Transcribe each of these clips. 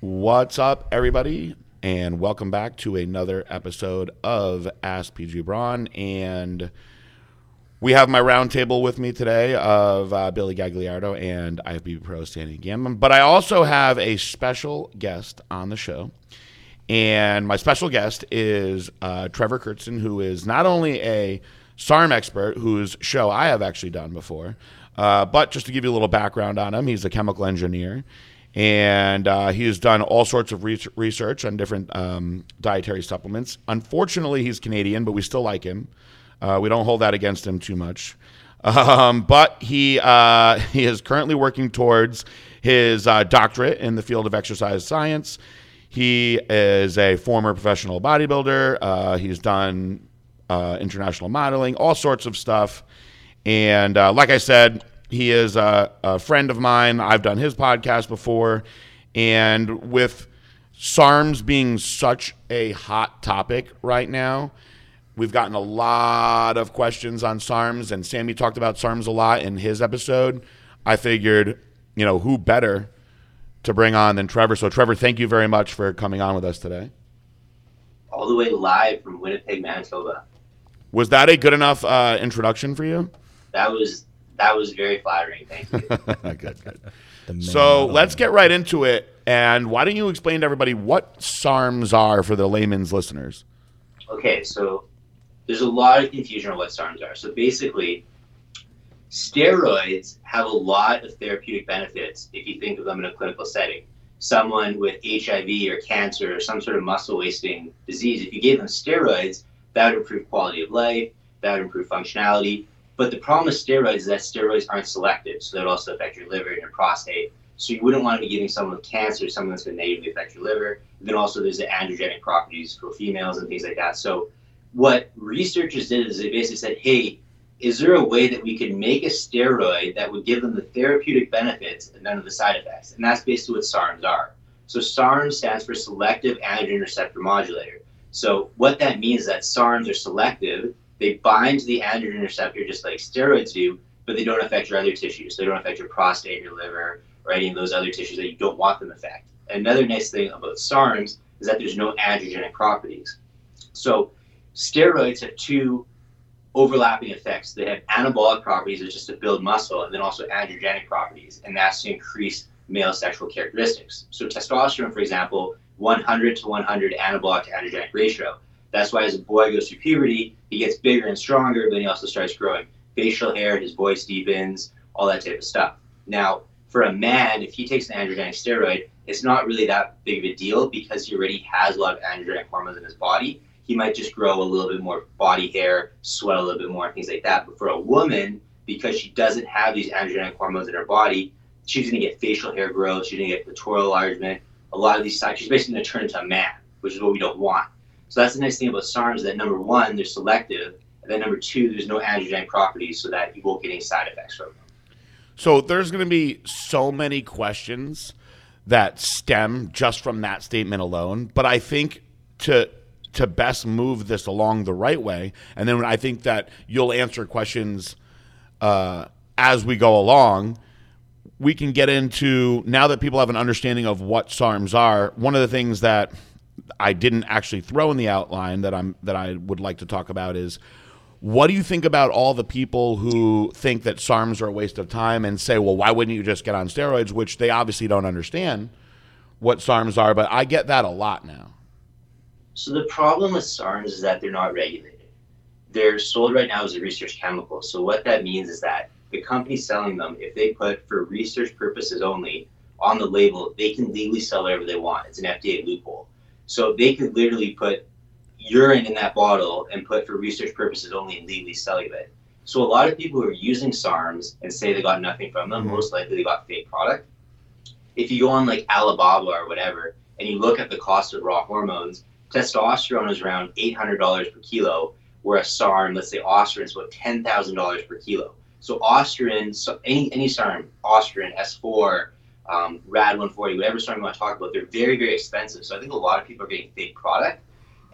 What's up, everybody? And welcome back to another episode of Ask PG Braun. And we have my roundtable with me today of uh, Billy Gagliardo and IFBB Pro Sandy Gambon. But I also have a special guest on the show. And my special guest is uh, Trevor Kurtzen, who is not only a SARM expert, whose show I have actually done before, uh, but just to give you a little background on him, he's a chemical engineer and uh, he has done all sorts of re- research on different um, dietary supplements. Unfortunately, he's Canadian, but we still like him. Uh, we don't hold that against him too much. Um, but he uh, he is currently working towards his uh, doctorate in the field of exercise science. He is a former professional bodybuilder. Uh, he's done uh, international modeling, all sorts of stuff. And like I said, he is a, a friend of mine. I've done his podcast before. And with SARMs being such a hot topic right now, we've gotten a lot of questions on SARMs. And Sammy talked about SARMs a lot in his episode. I figured, you know, who better to bring on than Trevor? So, Trevor, thank you very much for coming on with us today. All the way live from Winnipeg, Manitoba. Was that a good enough uh, introduction for you? That was that was very flattering. Thank you. good, good. So let's get right into it. And why don't you explain to everybody what SARMs are for the layman's listeners? Okay, so there's a lot of confusion on what SARMs are. So basically, steroids have a lot of therapeutic benefits if you think of them in a clinical setting. Someone with HIV or cancer or some sort of muscle wasting disease, if you gave them steroids, that would improve quality of life, that would improve functionality, but the problem with steroids is that steroids aren't selective, so that also affect your liver and your prostate. So you wouldn't want to be giving someone with cancer something that's going to negatively affect your liver. And then also there's the androgenic properties for females and things like that. So what researchers did is they basically said, hey, is there a way that we could make a steroid that would give them the therapeutic benefits and none of the side effects? And that's basically what SARMs are. So SARM stands for selective androgen receptor modulator. So what that means is that SARMs are selective they bind to the androgen receptor just like steroids do, but they don't affect your other tissues. They don't affect your prostate, your liver, or any of those other tissues that you don't want them to affect. Another nice thing about SARMs is that there's no androgenic properties. So steroids have two overlapping effects. They have anabolic properties, which is just to build muscle, and then also androgenic properties, and that's to increase male sexual characteristics. So testosterone, for example, 100 to 100 anabolic to androgenic ratio. That's why as a boy goes through puberty, he gets bigger and stronger, but then he also starts growing facial hair, his voice deepens, all that type of stuff. Now, for a man, if he takes an androgenic steroid, it's not really that big of a deal because he already has a lot of androgenic hormones in his body. He might just grow a little bit more body hair, sweat a little bit more, things like that. But for a woman, because she doesn't have these androgenic hormones in her body, she's going to get facial hair growth, she's going to get clitoral enlargement, a lot of these sides. She's basically going to turn into a man, which is what we don't want. So that's the nice thing about SARMs that number one, they're selective, and then number two, there's no androgenic properties so that you won't get any side effects from them. So there's going to be so many questions that stem just from that statement alone, but I think to to best move this along the right way, and then I think that you'll answer questions uh, as we go along. We can get into now that people have an understanding of what SARMs are. One of the things that I didn't actually throw in the outline that I'm that I would like to talk about is what do you think about all the people who think that SARMs are a waste of time and say, well, why wouldn't you just get on steroids? Which they obviously don't understand what SARMs are, but I get that a lot now. So the problem with SARMs is that they're not regulated. They're sold right now as a research chemical. So what that means is that the company selling them, if they put for research purposes only on the label, they can legally sell whatever they want. It's an FDA loophole. So they could literally put urine in that bottle and put for research purposes only and legally sell it. So a lot of people who are using SARMs and say they got nothing from them, mm-hmm. most likely they got fake product. If you go on like Alibaba or whatever and you look at the cost of raw hormones, testosterone is around $800 per kilo, where a SARM, let's say Ostarine, is about $10,000 per kilo. So Ostarine, so any any SARM, Ostarine, S4, um, Rad 140, whatever SARM you want to talk about, they're very, very expensive. So I think a lot of people are getting fake product.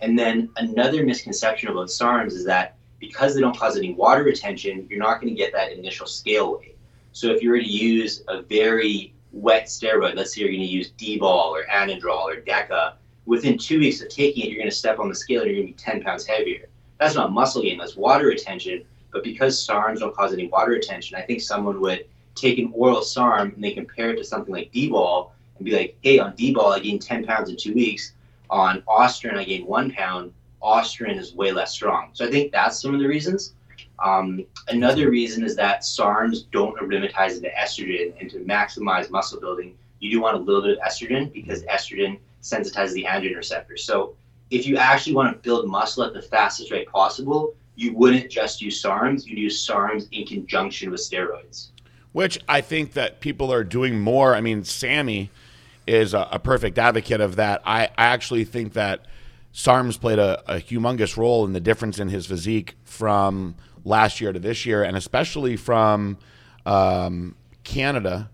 And then another misconception about SARMs is that because they don't cause any water retention, you're not going to get that initial scale weight. So if you were to use a very wet steroid, let's say you're going to use D-ball or Anadrol or Deca, within two weeks of taking it, you're going to step on the scale and you're going to be 10 pounds heavier. That's not muscle gain, that's water retention. But because SARMs don't cause any water retention, I think someone would take an oral SARM and they compare it to something like D-bol and be like, hey, on D-bol, I gained 10 pounds in two weeks. On Ostrin, I gained one pound. Ostrin is way less strong. So I think that's some of the reasons. Um, another reason is that SARMs don't aromatize into estrogen, and to maximize muscle building, you do want a little bit of estrogen because estrogen sensitizes the androgen receptor. So if you actually want to build muscle at the fastest rate possible, you wouldn't just use SARMs. You'd use SARMs in conjunction with steroids. Which I think that people are doing more. I mean, Sammy is a, a perfect advocate of that. I, I actually think that SARMs played a, a humongous role in the difference in his physique from last year to this year, and especially from um, Canada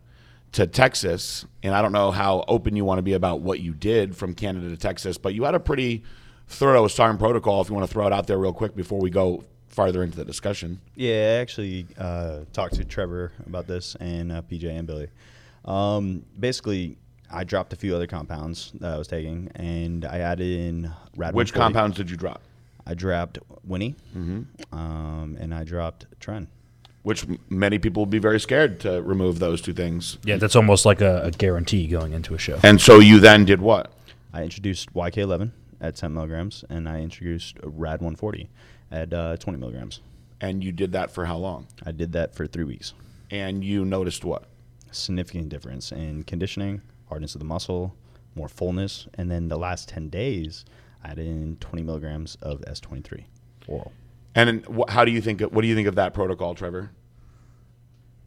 to Texas. And I don't know how open you want to be about what you did from Canada to Texas, but you had a pretty thorough SARM protocol. If you want to throw it out there real quick before we go farther into the discussion. Yeah, I actually uh, talked to Trevor about this and uh, PJ and Billy. Um, basically, I dropped a few other compounds that I was taking, and I added in Rad. Which compounds did you drop? I dropped Winnie, um, and I dropped Tren. Which m- many people would be very scared to remove those two things. Yeah, that's almost like a, a guarantee going into a show. And so you then did what? I introduced YK11 at 10 milligrams, and I introduced Rad 140 at uh, 20 milligrams. And you did that for how long? I did that for three weeks. And you noticed what? Significant difference in conditioning, hardness of the muscle, more fullness, and then the last 10 days, I added in 20 milligrams of S23 oral. And wh- how do you think? What do you think of that protocol, Trevor?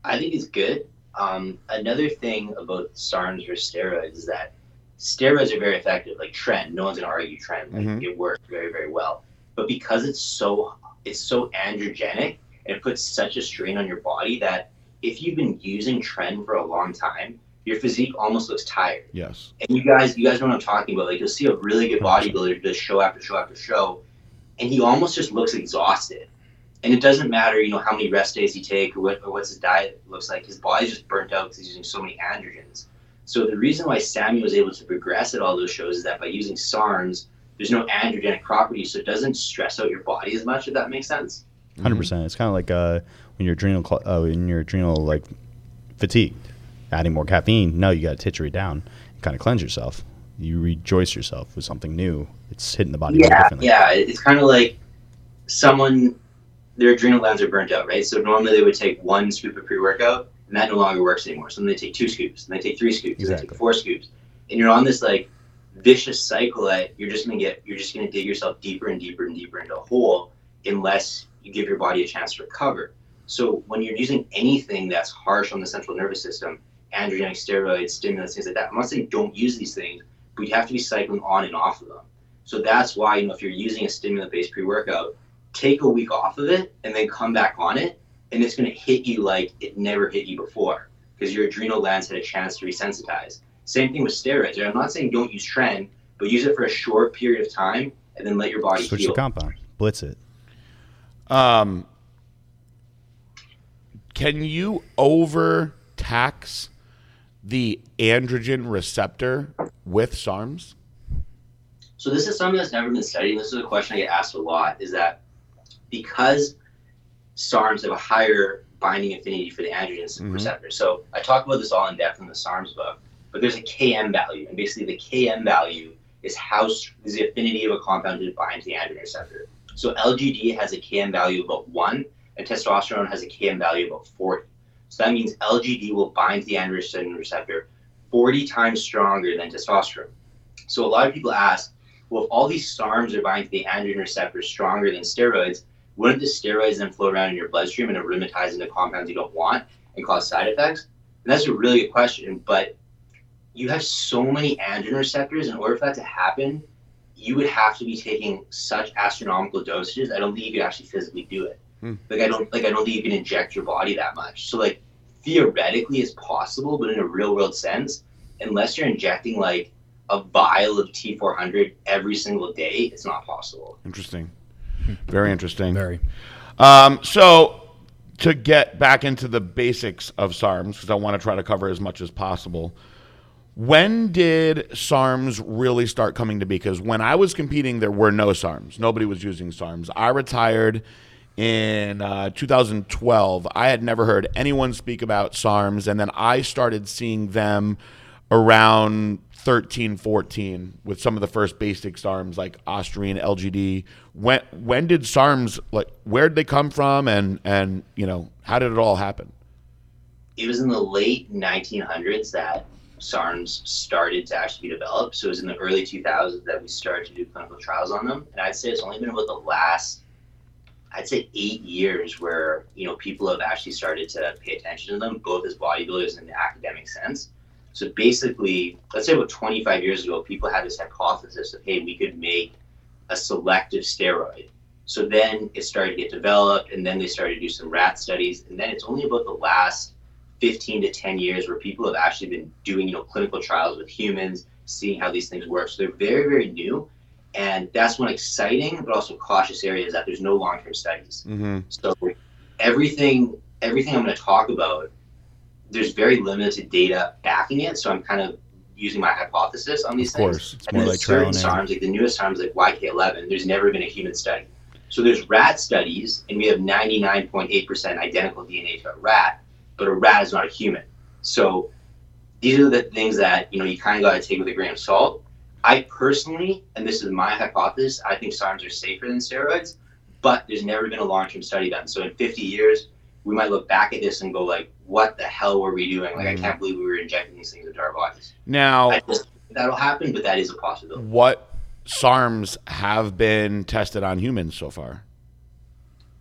I think it's good. Um, another thing about SARMs or steroids is that steroids are very effective, like trend. No one's gonna argue trend. Like Mhm. it works very, very well. But because it's so it's so androgenic and it puts such a strain on your body that if you've been using trend for a long time, your physique almost looks tired. Yes. And you guys, you guys know what I'm talking about. Like you'll see a really good bodybuilder do show after show after show, and he almost just looks exhausted. And it doesn't matter, you know, how many rest days he take or what or what's his diet looks like. His body's just burnt out because he's using so many androgens. So the reason why Sammy was able to progress at all those shows is that by using SARMs, there's no androgenic properties, so it doesn't stress out your body as much. If that makes sense. 100 percent. It's kind of like uh, when your adrenal cl- uh, when your adrenal like fatigued, adding more caffeine. No, you got to titrate down, and kind of cleanse yourself. You rejoice yourself with something new. It's hitting the body Yeah, differently. yeah. It's kind of like someone their adrenal glands are burnt out, right? So normally they would take one scoop of pre-workout, and that no longer works anymore. So then they take two scoops, and they take three scoops, and they take four scoops, and you're on this like vicious cycle that you're just gonna get, you're just gonna dig yourself deeper and deeper and deeper into a hole unless you give your body a chance to recover. So when you're using anything that's harsh on the central nervous system, androgenic steroids, stimulants, things like that, I'm not saying don't use these things, but you have to be cycling on and off of them. So that's why, you know, if you're using a stimulant-based pre-workout, take a week off of it and then come back on it, and it's going to hit you like it never hit you before because your adrenal glands had a chance to resensitize. Same thing with steroids. right? I'm not saying don't use tren, but use it for a short period of time and then let your body Switch heal. the compound, blitz it. Um, can you overtax the androgen receptor with SARMs? So this is something that's never been studied. This is a question I get asked a lot. Is that because SARMs have a higher binding affinity for the androgen Mhm. receptor? So I talk about this all in depth in the SARMs book. But there's a Km value, and basically the Km value is how is the affinity of a compound to bind to the androgen receptor. So LGD has a Km value of about one, and testosterone has a Km value of about 40. So that means LGD will bind to the androgen receptor 40 times stronger than testosterone. So a lot of people ask, well, if all these SARMs are binding to the androgen receptor stronger than steroids, wouldn't the steroids then flow around in your bloodstream and aromatize into compounds you don't want and cause side effects? And that's a really good question, but you have so many androgen receptors. In order for that to happen, you would have to be taking such astronomical dosages. I don't think you could actually physically do it. Hmm. Like I don't like I don't think you can inject your body that much. So like theoretically it's possible, but in a real world sense, unless you're injecting like a vial of T400 every single day, it's not possible. Interesting. Very interesting. Very. Um, so to get back into the basics of SARMs, because I want to try to cover as much as possible. When did SARMs really start coming to be? Because when I was competing, there were no SARMs. Nobody was using SARMs. I retired in uh, 2012. I had never heard anyone speak about SARMs, and then I started seeing them around 13, 14 with some of the first basic SARMs like Austrian LGD. When when did SARMs like where did they come from, and and you know how did it all happen? It was in the late 1900s that SARMs started to actually be developed. So it was in the early 2000s that we started to do clinical trials on them. And I'd say it's only been about the last, I'd say eight years where, you know, people have actually started to pay attention to them, both as bodybuilders and in the academic sense. So basically, let's say about 25 years ago, people had this hypothesis of, hey, we could make a selective steroid. So then it started to get developed, and then they started to do some rat studies. And then it's only about the last 15 to 10 years where people have actually been doing you know clinical trials with humans seeing how these things work. So they're very very new. And that's one exciting but also cautious area is that there's no long-term studies. Mm-hmm. so everything everything i'm going to talk about there's very limited data backing it. So i'm kind of using my hypothesis on these Of things. Course, it's and more like certain. SARMs, like the newest SARMs, like YK11, there's never been a human study. So there's rat studies, and we have 99.8% identical DNA to a rat, but a rat is not a human. So these are the things that you know you kind of got to take with a grain of salt. I personally, and this is my hypothesis, I think SARMs are safer than steroids, but there's never been a long-term study done. So in 50 years, we might look back at this and go like, "What the hell were we doing? Like, Mhm. I can't believe we were injecting these things into our bodies." Now, that'll happen, but that is a possibility. what SARMs have been tested on humans so far?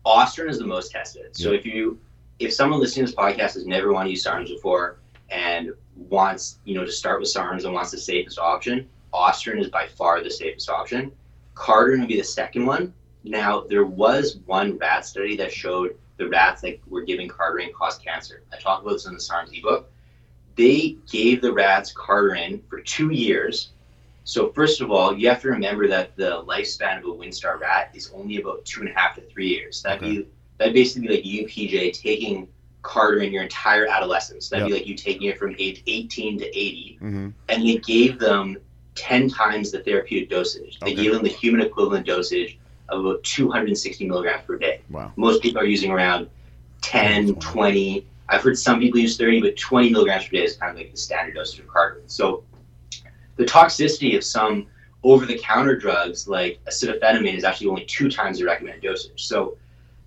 Austrian is the most tested. So if you if someone listening to this podcast has never wanted to use SARMs before and wants, you know, to start with SARMs and wants the safest option, Austrian is by far the safest option. Carterin would be the second one. Now there was one rat study that showed the rats that were giving Carterin caused cancer. I talk about this in the SARMs ebook. They gave the rats Carterin for two years. So first of all, you have to remember that the lifespan of a Windstar rat is only about two and a half to three years. That'd be that'd basically be like you, PJ, taking Carter in your entire adolescence. That'd be like you taking it from age 18 to 80, Mm-hmm. and they gave them 10 times the therapeutic dosage. They Okay. gave them the human equivalent dosage of about 260 milligrams per day. Wow. Most people are using around 10, 20. I've heard some people use 30, but 20 milligrams per day is kind of like the standard dosage of Carter. So the toxicity of some over-the-counter drugs like acetaminophen is actually only two times the recommended dosage. So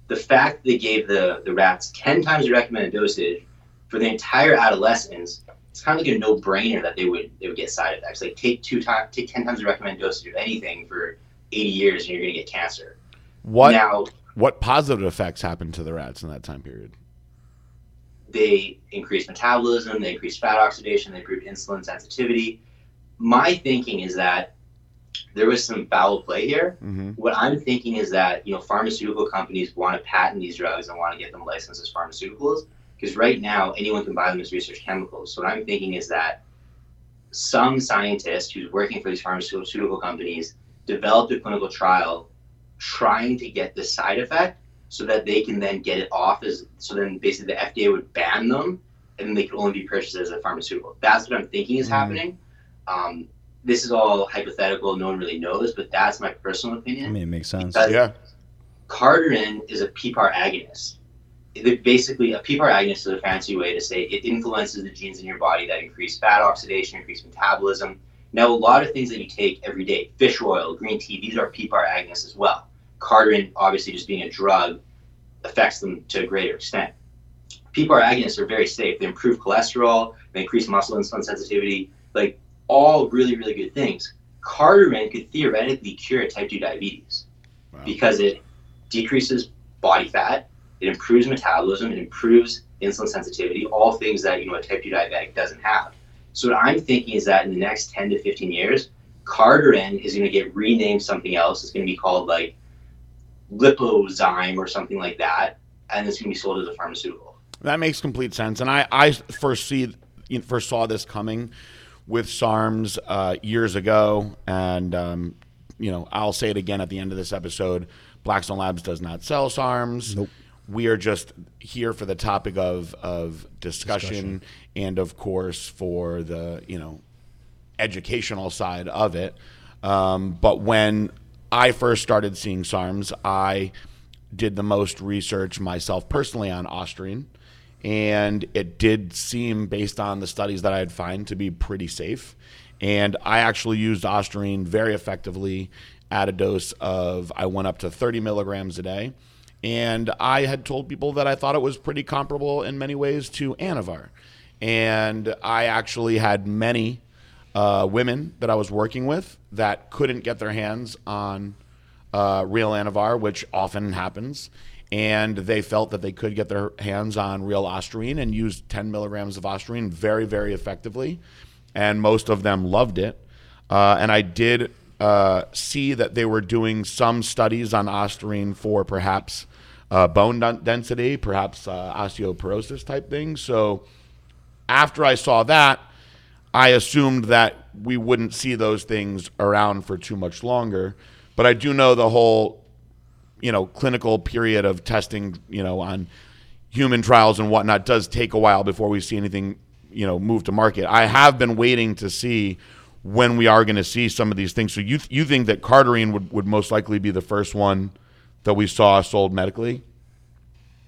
the fact that they gave the, the rats 10 times the recommended dosage for the entire adolescence, it's kind of like a no-brainer that they would they would get side effects. Like take two times, take 10 times the recommended dosage of anything for 80 years, and you're going to get cancer. What Now what positive effects happened to the rats in that time period? they increased metabolism, they increased fat oxidation, they improved insulin sensitivity. My thinking is that there was some foul play here. Mm-hmm. What I'm thinking is that you know pharmaceutical companies want to patent these drugs and want to get them licensed as pharmaceuticals because right now anyone can buy them as research chemicals. So what I'm thinking is that some scientist who's working for these pharmaceutical companies developed a clinical trial trying to get this side effect so that they can then get it off as so then basically the FDA would ban them and they could only be purchased as a pharmaceutical. That's what I'm thinking is Mhm. happening. Um, this is all hypothetical, no one really knows, but that's my personal opinion. I mean, it makes sense. Because- Yeah. Carterin is a PPAR agonist. It- basically, a PPAR agonist is a fancy way to say it influences the genes in your body that increase fat oxidation, increase metabolism. Now, a lot of things that you take every day, fish oil, green tea, these are PPAR agonists as well. Carterin, obviously, just being a drug, affects them to a greater extent. PPAR agonists are very safe. They improve cholesterol, they increase muscle insulin sensitivity, like all really, really good things. Carterin could theoretically cure type 2 diabetes Wow. because it decreases body fat, it improves metabolism, it improves insulin sensitivity, all things that you know a type 2 diabetic doesn't have. So what I'm thinking is that in the next 10 to 15 years, Carterin is going to get renamed something else. It's going to be called like Lipozyme or something like that, and it's going to be sold as a pharmaceutical. That makes complete sense. And I, I first see you know, first saw this coming with SARMs uh, years ago, and um, you know I'll say it again at the end of this episode. Blackstone Labs does not sell SARMs. Nope. we are just here for the topic of of discussion, Discussion. and of course for the you know educational side of it. Um, but when I first started seeing SARMs, I did the most research myself personally on Austrian, and it did seem, based on the studies that I had found, to be pretty safe. And I actually used Austrian very effectively at a dose of, I went up to 30 milligrams a day. And I had told people that I thought it was pretty comparable in many ways to Anavar. And I actually had many uh, women that I was working with that couldn't get their hands on uh, real Anavar, which often happens. And they felt that they could get their hands on real Osterine and used 10 milligrams of Osterine very, very effectively. And most of them loved it. Uh, and I did uh, see that they were doing some studies on Osterine for perhaps uh, bone density, perhaps uh, osteoporosis type things. So after I saw that, I assumed that we wouldn't see those things around for too much longer. But I do know the whole, you know, clinical period of testing, you know, on human trials and whatnot does take a while before we see anything, you know, move to market. I have been waiting to see when we are going to see some of these things. So you you think that Cardarine would, would most likely be the first one that we saw sold medically?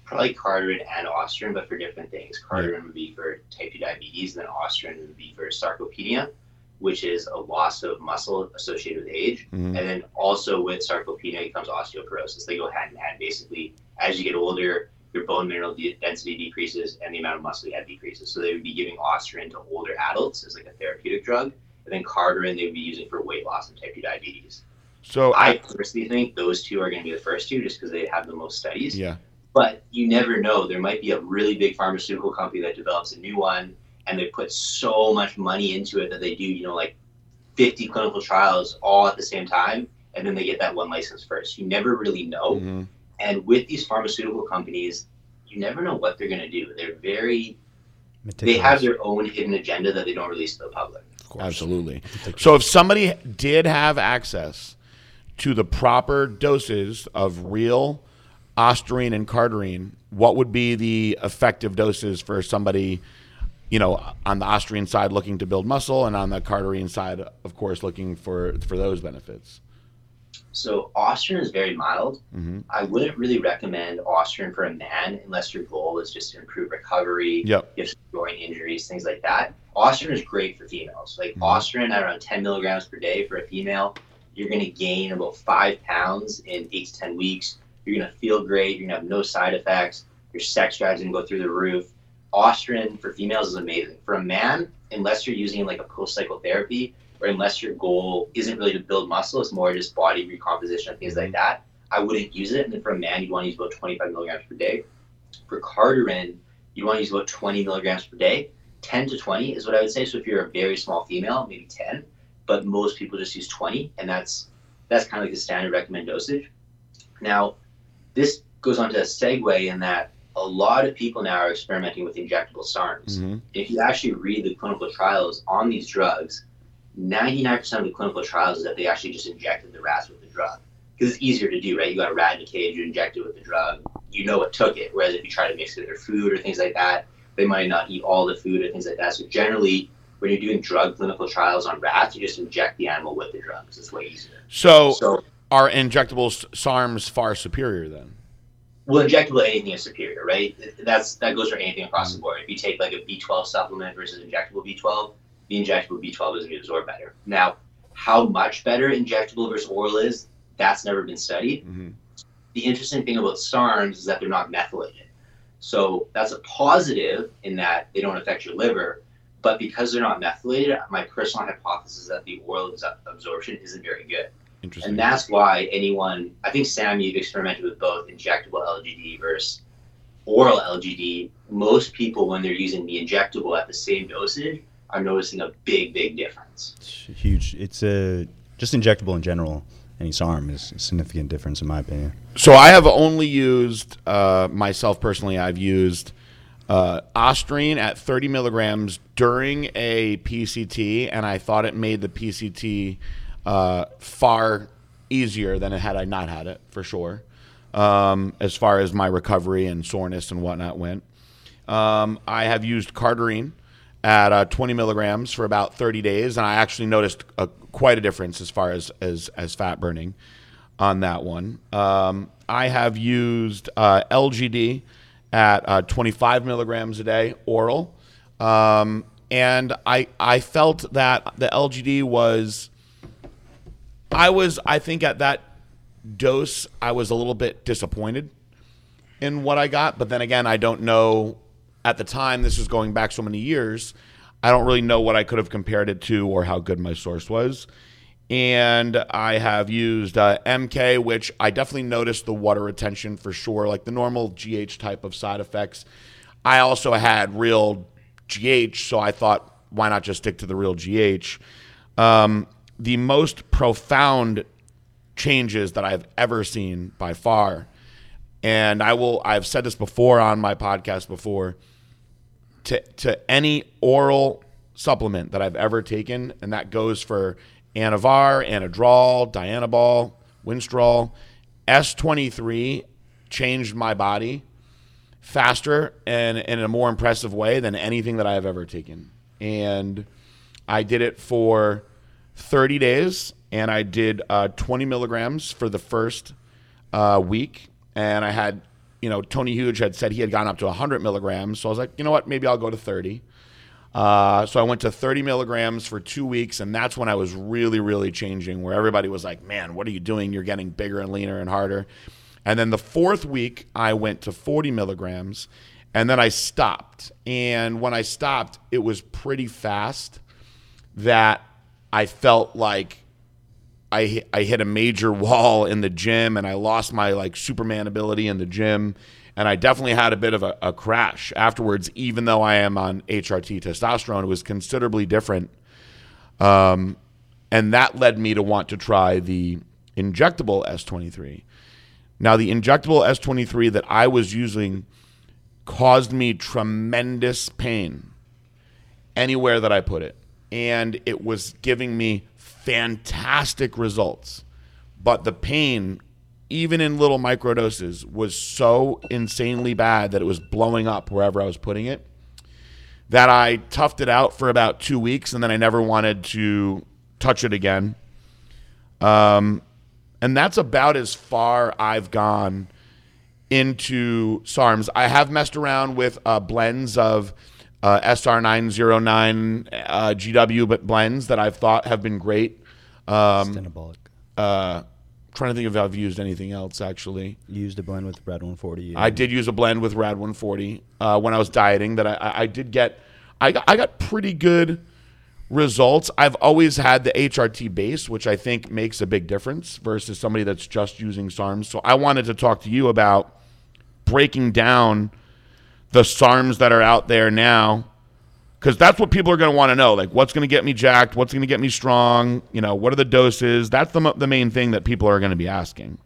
Probably Cardarin and Austrian, but for different things. Cardarin would be for type 2 diabetes, and then Austrian would be for sarcopenia, which is a loss of muscle associated with age. Mhm. And then also with sarcopenia comes osteoporosis. They go hand in hand. Basically, as you get older, your bone mineral de- density decreases and the amount of muscle you have decreases. So they would be giving Austrian to older adults as like a therapeutic drug. And then Cardarin they would be using for weight loss and type 2 diabetes. So I personally think those two are going to be the first two just because they have the most studies yeah. but you never know. There might be a really big pharmaceutical company that develops a new one and they put so much money into it that they do, you know, like 50 clinical trials all at the same time, and then they get that one license first. You never really know. Mhm. And with these pharmaceutical companies, you never know what they're going to do. They're very, they have their own hidden agenda that they don't release to the public. Absolutely. So if somebody did have access to the proper doses of real Osterine and Cardarine, what would be the effective doses for somebody, you know, on the Austrian side looking to build muscle and on the Cardarine side, of course, looking for for those benefits? So Austrian is very mild. Mhm. I wouldn't really recommend Austrian for a man unless your goal is just to improve recovery, Yep. some groin injuries, things like that. Austrian is great for females. Like Mhm. Austrian at around 10 milligrams per day for a female, you're going to gain about five pounds in eight to 10 weeks. You're going to feel great. You're going to have no side effects. Your sex drive's going to go through the roof. Austrian for females is amazing. For a man, unless you're using like a post cycle therapy, or unless your goal isn't really to build muscle, it's more just body recomposition and things like mm-hmm. that, I wouldn't use it. And then for a man, you'd want to use about 25 milligrams per day. For Cardarin, you want to use about 20 milligrams per day. 10 to 20 is what I would say. So if you're a very small female, maybe 10, but most people just use 20, and that's that's kind of like the standard recommended dosage. Now, this goes on to a segue in that a lot of people now are experimenting with injectable SARMs. Mhm. If you actually read the clinical trials on these drugs, 99% of the clinical trials is that they actually just injected the rats with the drug. Because it's easier to do, right? You got a rat in a cage, you inject it with the drug, you know what took it. Whereas if you try to mix it with their food or things like that, they might not eat all the food or things like that. So generally, when you're doing drug clinical trials on rats, you just inject the animal with the drugs. it's way easier. So So, are injectable SARMs far superior then? Well, injectable anything is superior, right? That's that goes for anything across the board. If you take like a B12 supplement versus injectable B12, the injectable B12 is going to absorb better. Now, how much better injectable versus oral is, that's never been studied. Mhm. The interesting thing about SARMs is that they're not methylated. So that's a positive in that they don't affect your liver. But because they're not methylated, my personal hypothesis is that the oral absorption isn't very good. Interesting. And that's why anyone, I think Sam, you've experimented with both injectable LGD versus oral LGD. Most people, when they're using the injectable at the same dosage, are noticing a big, big difference. It's huge. It's a just injectable in general. Any SARM is a significant difference in my opinion. So I have only used uh, myself personally. I've used uh, Ostrine at 30 milligrams during a PCT, and I thought it made the PCT uh, far easier than it had I not had it for sure. um, as far as my recovery and soreness and whatnot went. Um, I have used Cardarine at uh, 20 milligrams for about 30 days, and I actually noticed a, quite a difference as far as, as, as fat burning on that one. Um, I have used uh, LGD at uh, 25 milligrams a day oral, um, and I I felt that the LGD was. I was I think at that dose I was a little bit disappointed in what I got, but then again I don't know at the time this is going back so many years. I don't really know what I could have compared it to or how good my source was and I have used uh, MK, which I definitely noticed the water retention for sure, like the normal GH type of side effects. I also had real GH, so I thought, why not just stick to the real GH? Um, the most profound changes that I've ever seen by far, and I will, I've said this before on my podcast before, to, to any oral supplement that I've ever taken, and that goes for Anavar, Anadrol, Dianabol, Winstrol. S23 changed my body faster and, in a more impressive way than anything that I have ever taken. And I did it for 30 days, and I did uh, 20 milligrams for the first uh, week. And I had, you know, Tony Huge had said he had gone up to 100 milligrams. So I was like, you know what, maybe I'll go to 30. Uh, so I went to 30 milligrams for two weeks, and that's when I was really, really changing. Where everybody was like, "Man, what are you doing? You're getting bigger and leaner and harder." And then the fourth week, I went to 40 milligrams, and then I stopped. And when I stopped, it was pretty fast that I felt like I I hit a major wall in the gym, and I lost my like Superman ability in the gym and I definitely had a bit of a, a, crash afterwards. Even though I am on HRT testosterone, it was considerably different, um, and that led me to want to try the injectable S23. Now, the injectable S23 that I was using caused me tremendous pain anywhere that I put it, and it was giving me fantastic results, but the pain even in little microdoses, was so insanely bad that it was blowing up wherever I was putting it that I toughed it out for about two weeks and then I never wanted to touch it again. Um, and that's about as far I've gone into SARMs. I have messed around with uh, blends of uh, SR909 uh, GW, but blends that I've thought have been great. Um, uh, trying to think if I've used anything else actually. You used a blend with Rad 140. I did use a blend with Rad 140 uh, when I was dieting. That I, I did get, I got, I got pretty good results. I've always had the HRT base, which I think makes a big difference versus somebody that's just using SARMs. So I wanted to talk to you about breaking down the SARMs that are out there now because that's what people are going to want to know. Like, what's going to get me jacked? What's going to get me strong? You know, what are the doses? That's the, the main thing that people are going to be asking.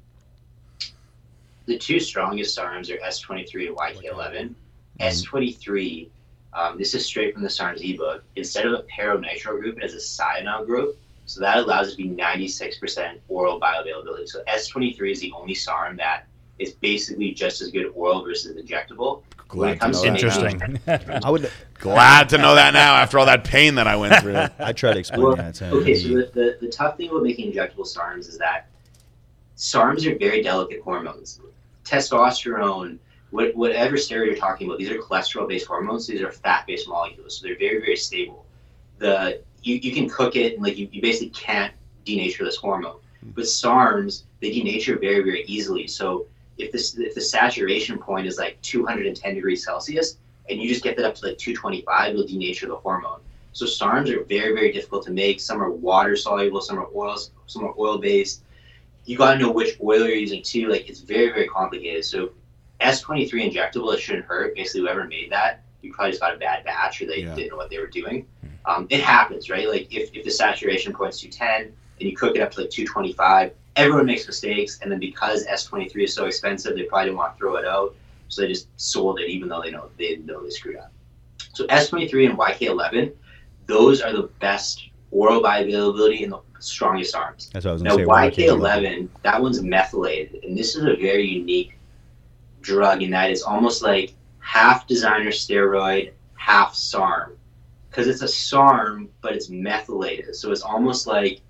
The two strongest SARMs are S23 and YK11. Mm-hmm. S23, um, this is straight from the SARMs ebook. Instead of a paronitro group, it has a cyanide group. So that allows it to be 96% oral bioavailability. So S23 is the only SARM that is basically just as good oral versus injectable. Glad to know Interesting. I would glad to know that now after all that pain that I went through. I try to explain well, that to. Okay, so the, the, the tough thing about making injectable SARMs is that SARMs are very delicate hormones. Testosterone, what, whatever steroid you're talking about, these are cholesterol-based hormones. These are fat-based molecules, so they're very, very stable. The you, you can cook it, and like you, you basically can't denature this hormone. Hmm. But SARMs, they denature very, very easily. So if this if the saturation point is like 210 degrees Celsius and you just get that up to like 225, you'll denature the hormone. So SARMs are very very difficult to make. Some are water soluble, some are oils, some are oil based. You got to know which oil you're using too. Like it's very very complicated. So S23 injectable, it shouldn't hurt. Basically, whoever made that, you probably just got a bad batch or they yeah. didn't know what they were doing. Um, it happens, right? Like if, if the saturation point's 210 and you cook it up to like 225, everyone makes mistakes, and then because S23 is so expensive, they probably didn't want to throw it out, so they just sold it, even though they know they know they screwed up. So S23 and YK11, those are the best oral bioavailability and the strongest arms. That's what I was Now, gonna say. YK11, that one's methylated, and this is a very unique drug in that it's almost like half designer steroid, half SARM, because it's a SARM, but it's methylated. So it's almost like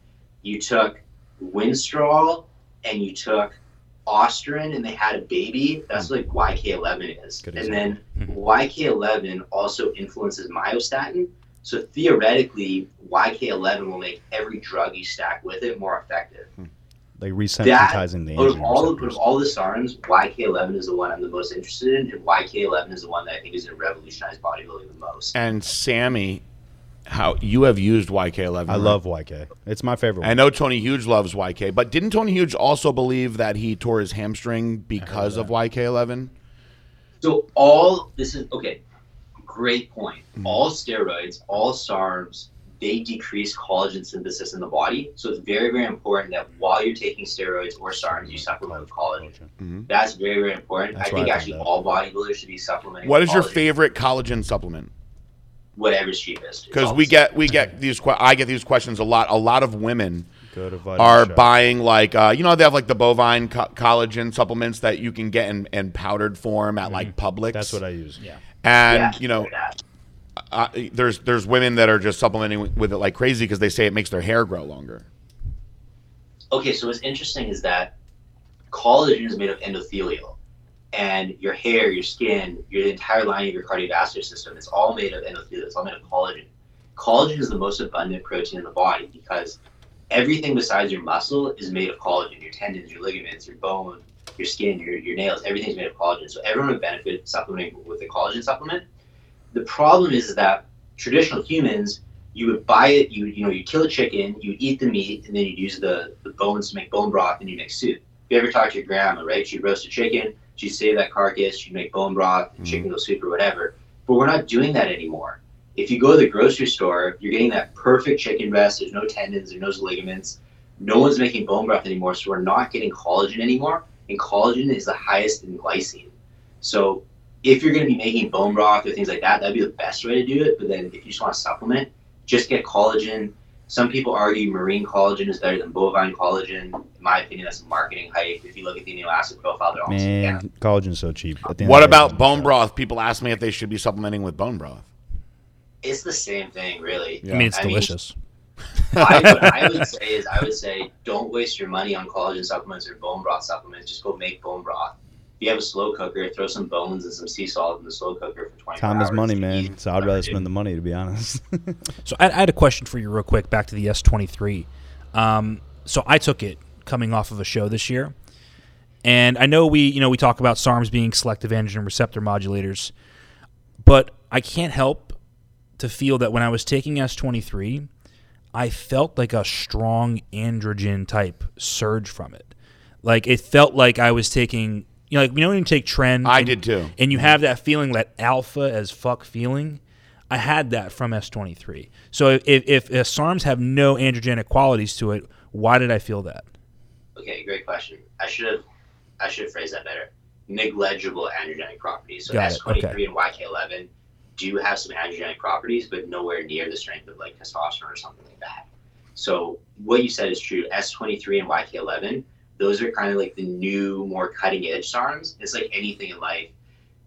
you took Winstrol and you took Ostrin and they had a baby. That's like YK11 is. Good and then Mhm. YK11 also influences myostatin. So theoretically, YK11 will make every drug you stack with it more effective. Like resensitizing the Out of all of, of all the SARMs, YK11 is the one I'm the most interested in, and YK11 is the one that I think is going to revolutionize bodybuilding the most. And Sammy, how you have used YK11? I right? love YK. It's my favorite. I know Tony Huge loves YK, but didn't Tony Huge also believe that he tore his hamstring because of YK11? So all this is okay. Great point. Mhm. All steroids, all SARMs, they decrease collagen synthesis in the body. So it's very, very important that while you're taking steroids or SARMs, you supplement with collagen. That's very, very important. That's I think I actually found out. all bodybuilders should be supplementing. What is with your favorite collagen supplement? Whatever's cheapest. Because we get we get these I get these questions a lot. A lot of women Go to Vitamin are Shop. buying like uh, you know they have like the bovine co- collagen supplements that you can get in, in powdered form at like Publix. Mm-hmm. That's what I use. Yeah. and Yeah, you know uh, there's there's women that are just supplementing with- with it like crazy because they say it makes their hair grow longer. Okay, so what's interesting is that collagen is made of endothelial, and your hair, your skin, your entire lining of your cardiovascular system, it's all made of endothelial. It's all made of collagen. Collagen is the most abundant protein in the body because everything besides your muscle is made of collagen. Your tendons, your ligaments, your bone, your skin, your, your nails, everything's made of collagen. So everyone would benefit supplementing with a collagen supplement. The problem is that traditional humans you would buy it, you you know, you kill a chicken, you eat the meat, and then you'd use the, the bones to make bone broth and you make soup. If you ever talk to your grandma, right? She'd roast a chicken, she'd save that carcass, she'd make bone broth, Mhm. chicken noodle soup or whatever. But we're not doing that anymore. If you go to the grocery store, you're getting that perfect chicken breast, there's no tendons, there's no ligaments. No one's making bone broth anymore, so we're not getting collagen anymore. And collagen is the highest in glycine. So if you're going to be making bone broth or things like that, that'd be the best way to do it. But then if you just want to supplement, just get collagen. Some people argue marine collagen is better than bovine collagen. In my opinion, that's a marketing hype. If you look at the amino acid profile, they're almost Man, identical. collagen's so cheap. At the end What of day, about bone not broth? People ask me if they should be supplementing with bone broth. It's the same thing, really. Yeah. I mean, it's I mean- delicious. I, what I would say is, I would say, don't waste your money on collagen supplements or bone broth supplements. Just go make bone broth. If you have a slow cooker, throw some bones and some sea salt in the slow cooker for 24 Time hours. is money, man. So I'd rather spend the money, to be honest. So I, I had a question for you, real quick. Back to the S23. Um, so I took it coming off of a show this year, and I know we, you know, we talk about SARMs being selective androgen receptor modulators, but I can't help to feel that when I was taking S23, I felt like a strong androgen type surge from it. Like it felt like I was taking, you know, like you know when you take trend. I and- did too. and you mm-hmm. have that feeling, that alpha as fuck feeling. I had that from S23. So if, if, if SARMs have no androgenic qualities to it, why did I feel that? Okay, great question. I should have I should have phrased that better. Negligible androgenic properties. So Got S23 okay. and YK11 do have some androgenic properties, but nowhere near the strength of like testosterone or something like that. So what you said is true. S23 and YK11, those are kind of like the new, more cutting edge SARMs. It's like anything in life.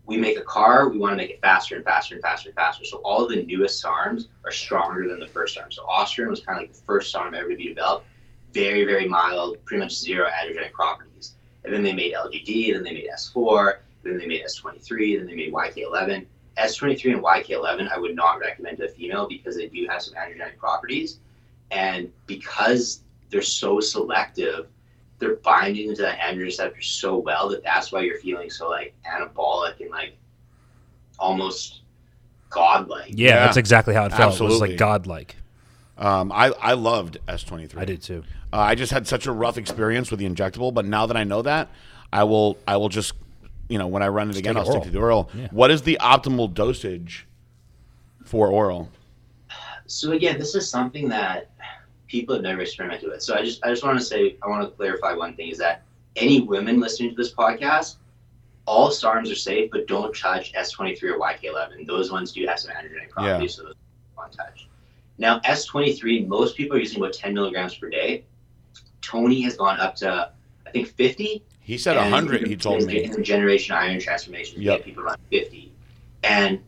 We make a car, we want to make it faster and faster and faster and faster. So all of the newest SARMs are stronger than the first SARM. So Austrian was kind of like the first SARM ever to be developed. Very, very mild, pretty much zero androgenic properties. And then they made LGD, then they made S4, then they made S23, then they made YK11. S23 and YK11, I would not recommend to a female because they do have some androgenic properties. And because they're so selective, they're binding into that androgen receptor so well that that's why you're feeling so like anabolic and like almost godlike. Yeah, Yeah, that's exactly how it felt. It was absolutely. like godlike. Um, I I loved S23. I did too. Uh, I just had such a rough experience with the injectable, but now that I know that, I will I will just you know when I run it again, I'll it stick to the oral. Yeah. What is the optimal dosage for oral? So again, this is something that people have never experimented with. So I just I just want to say I want to clarify one thing is that any women listening to this podcast, all SARMs are safe, but don't touch S23 or YK11. Those ones do have some androgenic properties, so those don't touch. Now S23, most people are using about 10 milligrams per day. Tony has gone up to I think 50. He said and 100. He told me. in generation iron transformation. Yep. Yeah, people run 50, and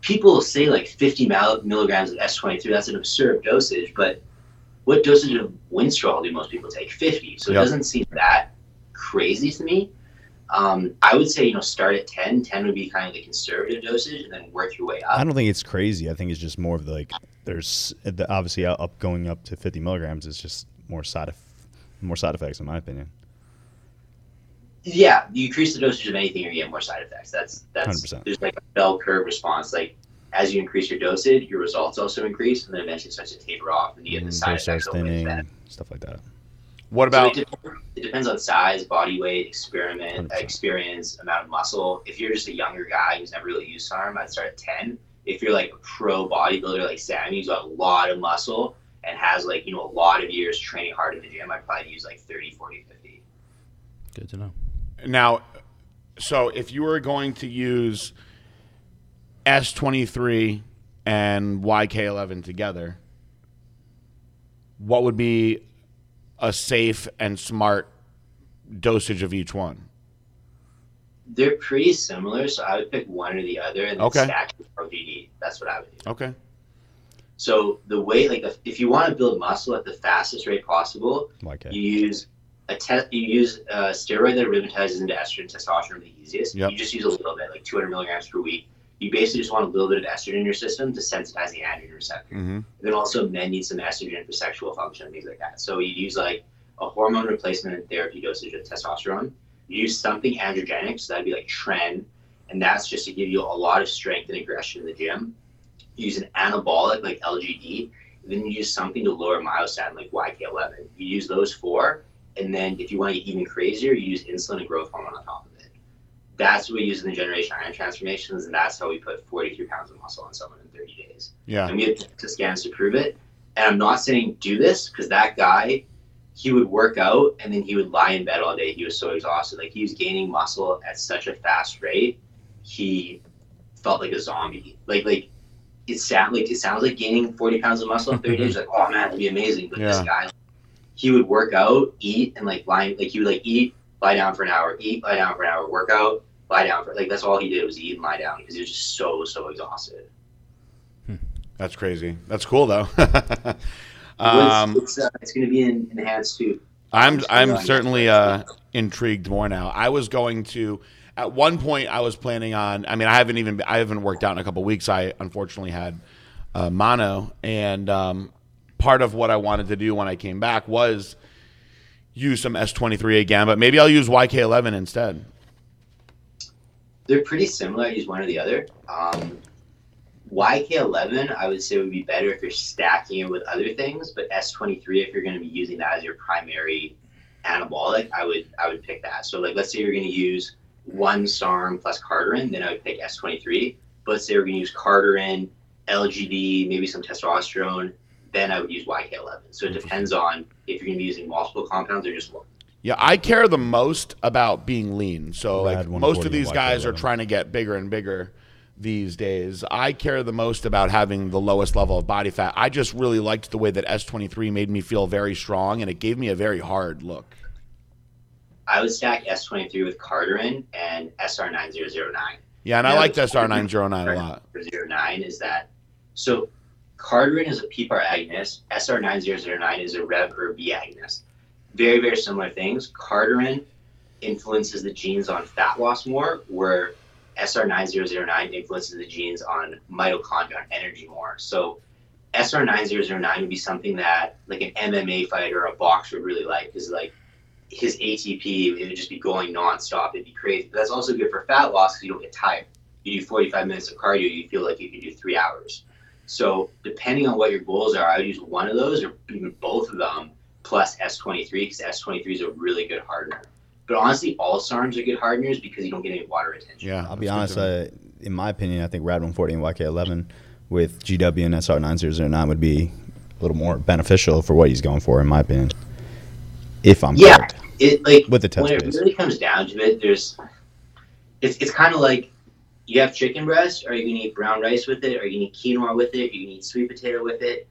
people say like 50 milligrams of S23. That's an absurd dosage, but what dosage of Winstrol do most people take? 50. So Yep. it doesn't seem that crazy to me. Um, I would say you know start at 10. 10 would be kind of the conservative dosage, and then work your way up. I don't think it's crazy. I think it's just more of the, like there's the, obviously up going up to 50 milligrams is just more side more side effects in my opinion. Yeah, you increase the dosage of anything, you're gonna get more side effects. That's that's 100%. there's like a bell curve response. Like as you increase your dosage, your results also increase, and then eventually starts to taper off, and you get the Mm, side hair starts effects. thinning, that. stuff like that. What So about it, dep- it depends on size, body weight, experiment, 100%. experience, amount of muscle. If you're just a younger guy who's never really used SARM, I'd start at 10. If you're like a pro bodybuilder like Sammy, who's got a lot of muscle and has like, you know, a lot of years training hard in the gym, I'd probably use like 30, 40, 50. Good to know. now? So if you were going to use S23 and YK11 together, what would be a safe and smart dosage of each one? They're pretty similar, so I would pick one or the other and then Okay. stack with RVD. That's what I would do. Okay. So the way, like, if- you want to build muscle at the fastest rate possible, Like you use a te- you use a steroid that aromatizes into estrogen testosterone the easiest. Yep. You just use a little bit, like 200 milligrams per week. You basically just want a little bit of estrogen in your system to sensitize the androgen receptor. Mm-hmm. Then also men need some estrogen for sexual function, and things like that. So you use like a hormone replacement therapy dosage of testosterone. You use something androgenic, so that'd be like tren, and that's just to give you a lot of strength and aggression in the gym. You use an anabolic like LGD, and then you use something to lower myostatin like YK11. You use those four, and then if you want to get even crazier, you use insulin and growth hormone on top. That's what we use in the generation iron transformations, and that's how we put 43 pounds of muscle on someone in 30 days Yeah. and we have to scans to prove it. And I'm not saying do this because that guy, he would work out and then he would lie in bed all day. He was so exhausted. Like he was gaining muscle at such a fast rate, he felt like a zombie. Like like it sound like it sounds like gaining 40 pounds of muscle in 30 days. Like oh man, that'd be amazing. But this guy, he would work out, eat, and like lie. Like he would like eat, lie down for an hour, eat, lie down for an hour, work out, lie down for like that's all he did was eat and lie down because he was just so so exhausted. That's crazy. That's cool though. Um, it's, it's, uh, it's going to be in, enhanced too. I'm I'm certainly uh, intrigued more now. I was going to at one point I was planning on. I mean, I haven't even I haven't worked out in a couple weeks. I unfortunately had uh, mono, and um, part of what I wanted to do when I came back was use some S23 again, but maybe I'll use YK11 instead. They're pretty similar. I use one or the other. Um, YK11, I would say would be better if you're stacking it with other things, but S23, if you're going to be using that as your primary anabolic, I would I would pick that. So like, let's say you're going to use one SARM plus Carterin, then I would pick S23. But let's say we're going to use Carterin, LGD, maybe some testosterone, then I would use YK11. So it depends on if you're going to be using multiple compounds or just one. Yeah, I care the most about being lean. So Rad like most of these guys are trying to get bigger and bigger these days. I care the most about having the lowest level of body fat. I just really liked the way that S23 made me feel very strong and it gave me a very hard look. I would stack S23 with Carterin and SR9009. Yeah, and I Yeah, liked SR909 a lot. For 09 is that so Carterin is a PPAR agonist, SR9009 is a Rev or B agonist. Very, very similar things. Carterin influences the genes on fat loss more, where SR9009 influences the genes on mitochondria on energy more. So SR9009 would be something that like an MMA fighter or a boxer would really like because like his ATP it would just be going nonstop. It'd be crazy. But that's also good for fat loss because you don't get tired. You do 45 minutes of cardio, you feel like you could do three hours. So depending on what your goals are, I would use one of those or even both of them plus S23 because S23 is a really good hardener. But honestly, all SARMs are good hardeners because you don't get any water retention. Yeah. I'll be that's honest. good. Uh, in my opinion, I think Rad 140 and YK11 with GW and SR 9009 would be a little more beneficial for what he's going for, in my opinion. If I'm Yeah. correct. It like With the test when it really comes down to it, there's it's it's kind of like you have chicken breast. Are you gonna eat brown rice with it? Are you gonna eat quinoa with it? Are you gonna eat sweet potato with it?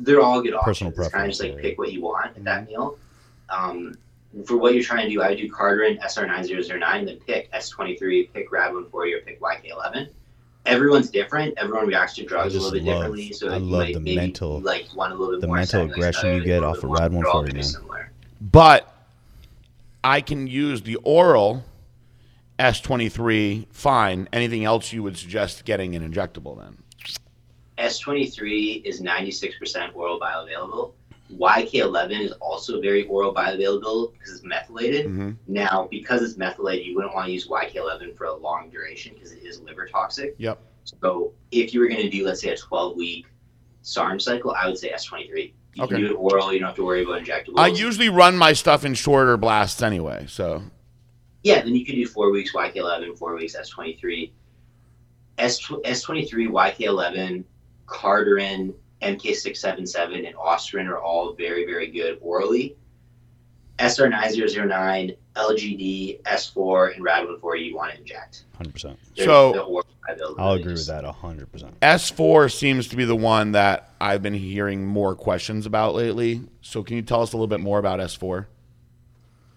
They're all good Personal options. It's kind of just like yeah. pick what you want at that meal. Um, for what you're trying to do, I do Carterin SR9009, then pick S23, pick Rad140, or pick YK11. Everyone's different. Everyone reacts to drugs a little bit love- differently. So I you love might the maybe mental- like one a little bit the more. mental Saturdays, aggression you get off little of bit more. They're all Rad140, man. similar. But I can use the oral S23 fine. Anything else you would suggest getting an injectable then? S23 is 96% oral bioavailable. YK11 is also very oral bioavailable because it's methylated. Mhm. Now, because it's methylated, you wouldn't want to use YK11 for a long duration because it is liver toxic. Yep. So, if you were going to do, let's say, a 12 week SARM cycle, I would say S23. You Okay. can do it oral, you don't have to worry about injectables. I usually run my stuff in shorter blasts anyway, so Yeah, then you could do four weeks YK11, four weeks S23. S S23, YK11, Carterin, MK677, and Ostrin are all very, very good orally. SR9009, LGD, S4, and Rad140 you want to inject. 100%. They're- So- they're oral bioavailable. I'll agree with just- that 100%. S4 seems to be the one that I've been hearing more questions about lately. So can you tell us a little bit more about S4?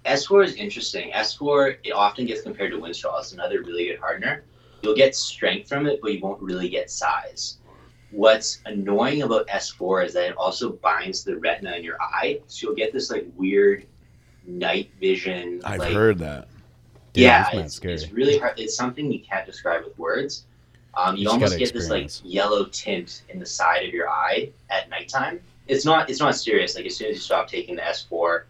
S4 is interesting. S4 it often gets compared to Winstrol. It's another really good hardener. You'll get strength from it, but you won't really get size. What's annoying about S4 is that it also binds the retina in your eye, so you'll get this like weird night vision. I've like, heard that. Dude, yeah, it's, it's really hard. It's something you can't describe with words. Um, you You almost get this like yellow tint in the side of your eye at nighttime. It's not. It's not serious. Like as soon as you stop taking the S4,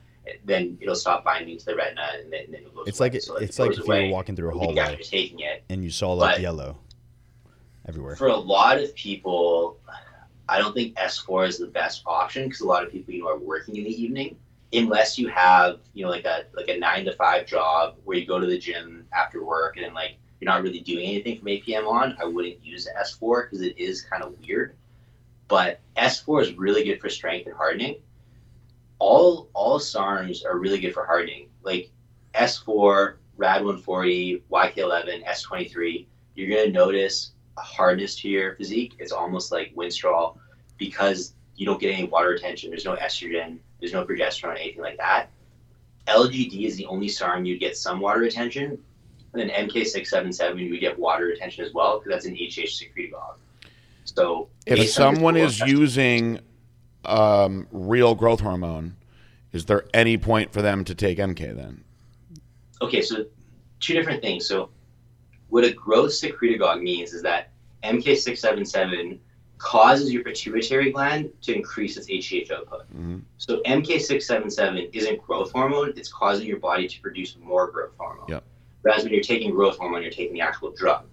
then it'll stop binding to the retina, and then, then it goes It's away. like So, it's it like if you were walking through a hallway after taking it. and you saw like But- yellow everywhere. For a lot of people, I don't think S4 is the best option because a lot of people, you know, are working in the evening. Unless you have, you know, like a like a nine to five job where you go to the gym after work and like you're not really doing anything from 8 p.m. on, I wouldn't use S4 because it is kind of weird. But S4 is really good for strength and hardening. All all SARMs are really good for hardening. Like S4, Rad 140, YK11, S23. You're gonna notice hardness to your physique. It's almost like Winstrol because you don't get any water retention. There's no estrogen. There's no progesterone, anything like that. LGD is the only SARM you'd get some water retention. And then MK677, you would get water retention as well because that's an HH secretagogue. So If someone is using um, real growth hormone, is there any point for them to take MK then? okay, so two different things. So, what a growth secretagogue means is that MK677 causes your pituitary gland to increase its HGH output. Mhm. So, MK677 isn't growth hormone, it's causing your body to produce more growth hormone. Yep. Whereas when you're taking growth hormone, you're taking the actual drug.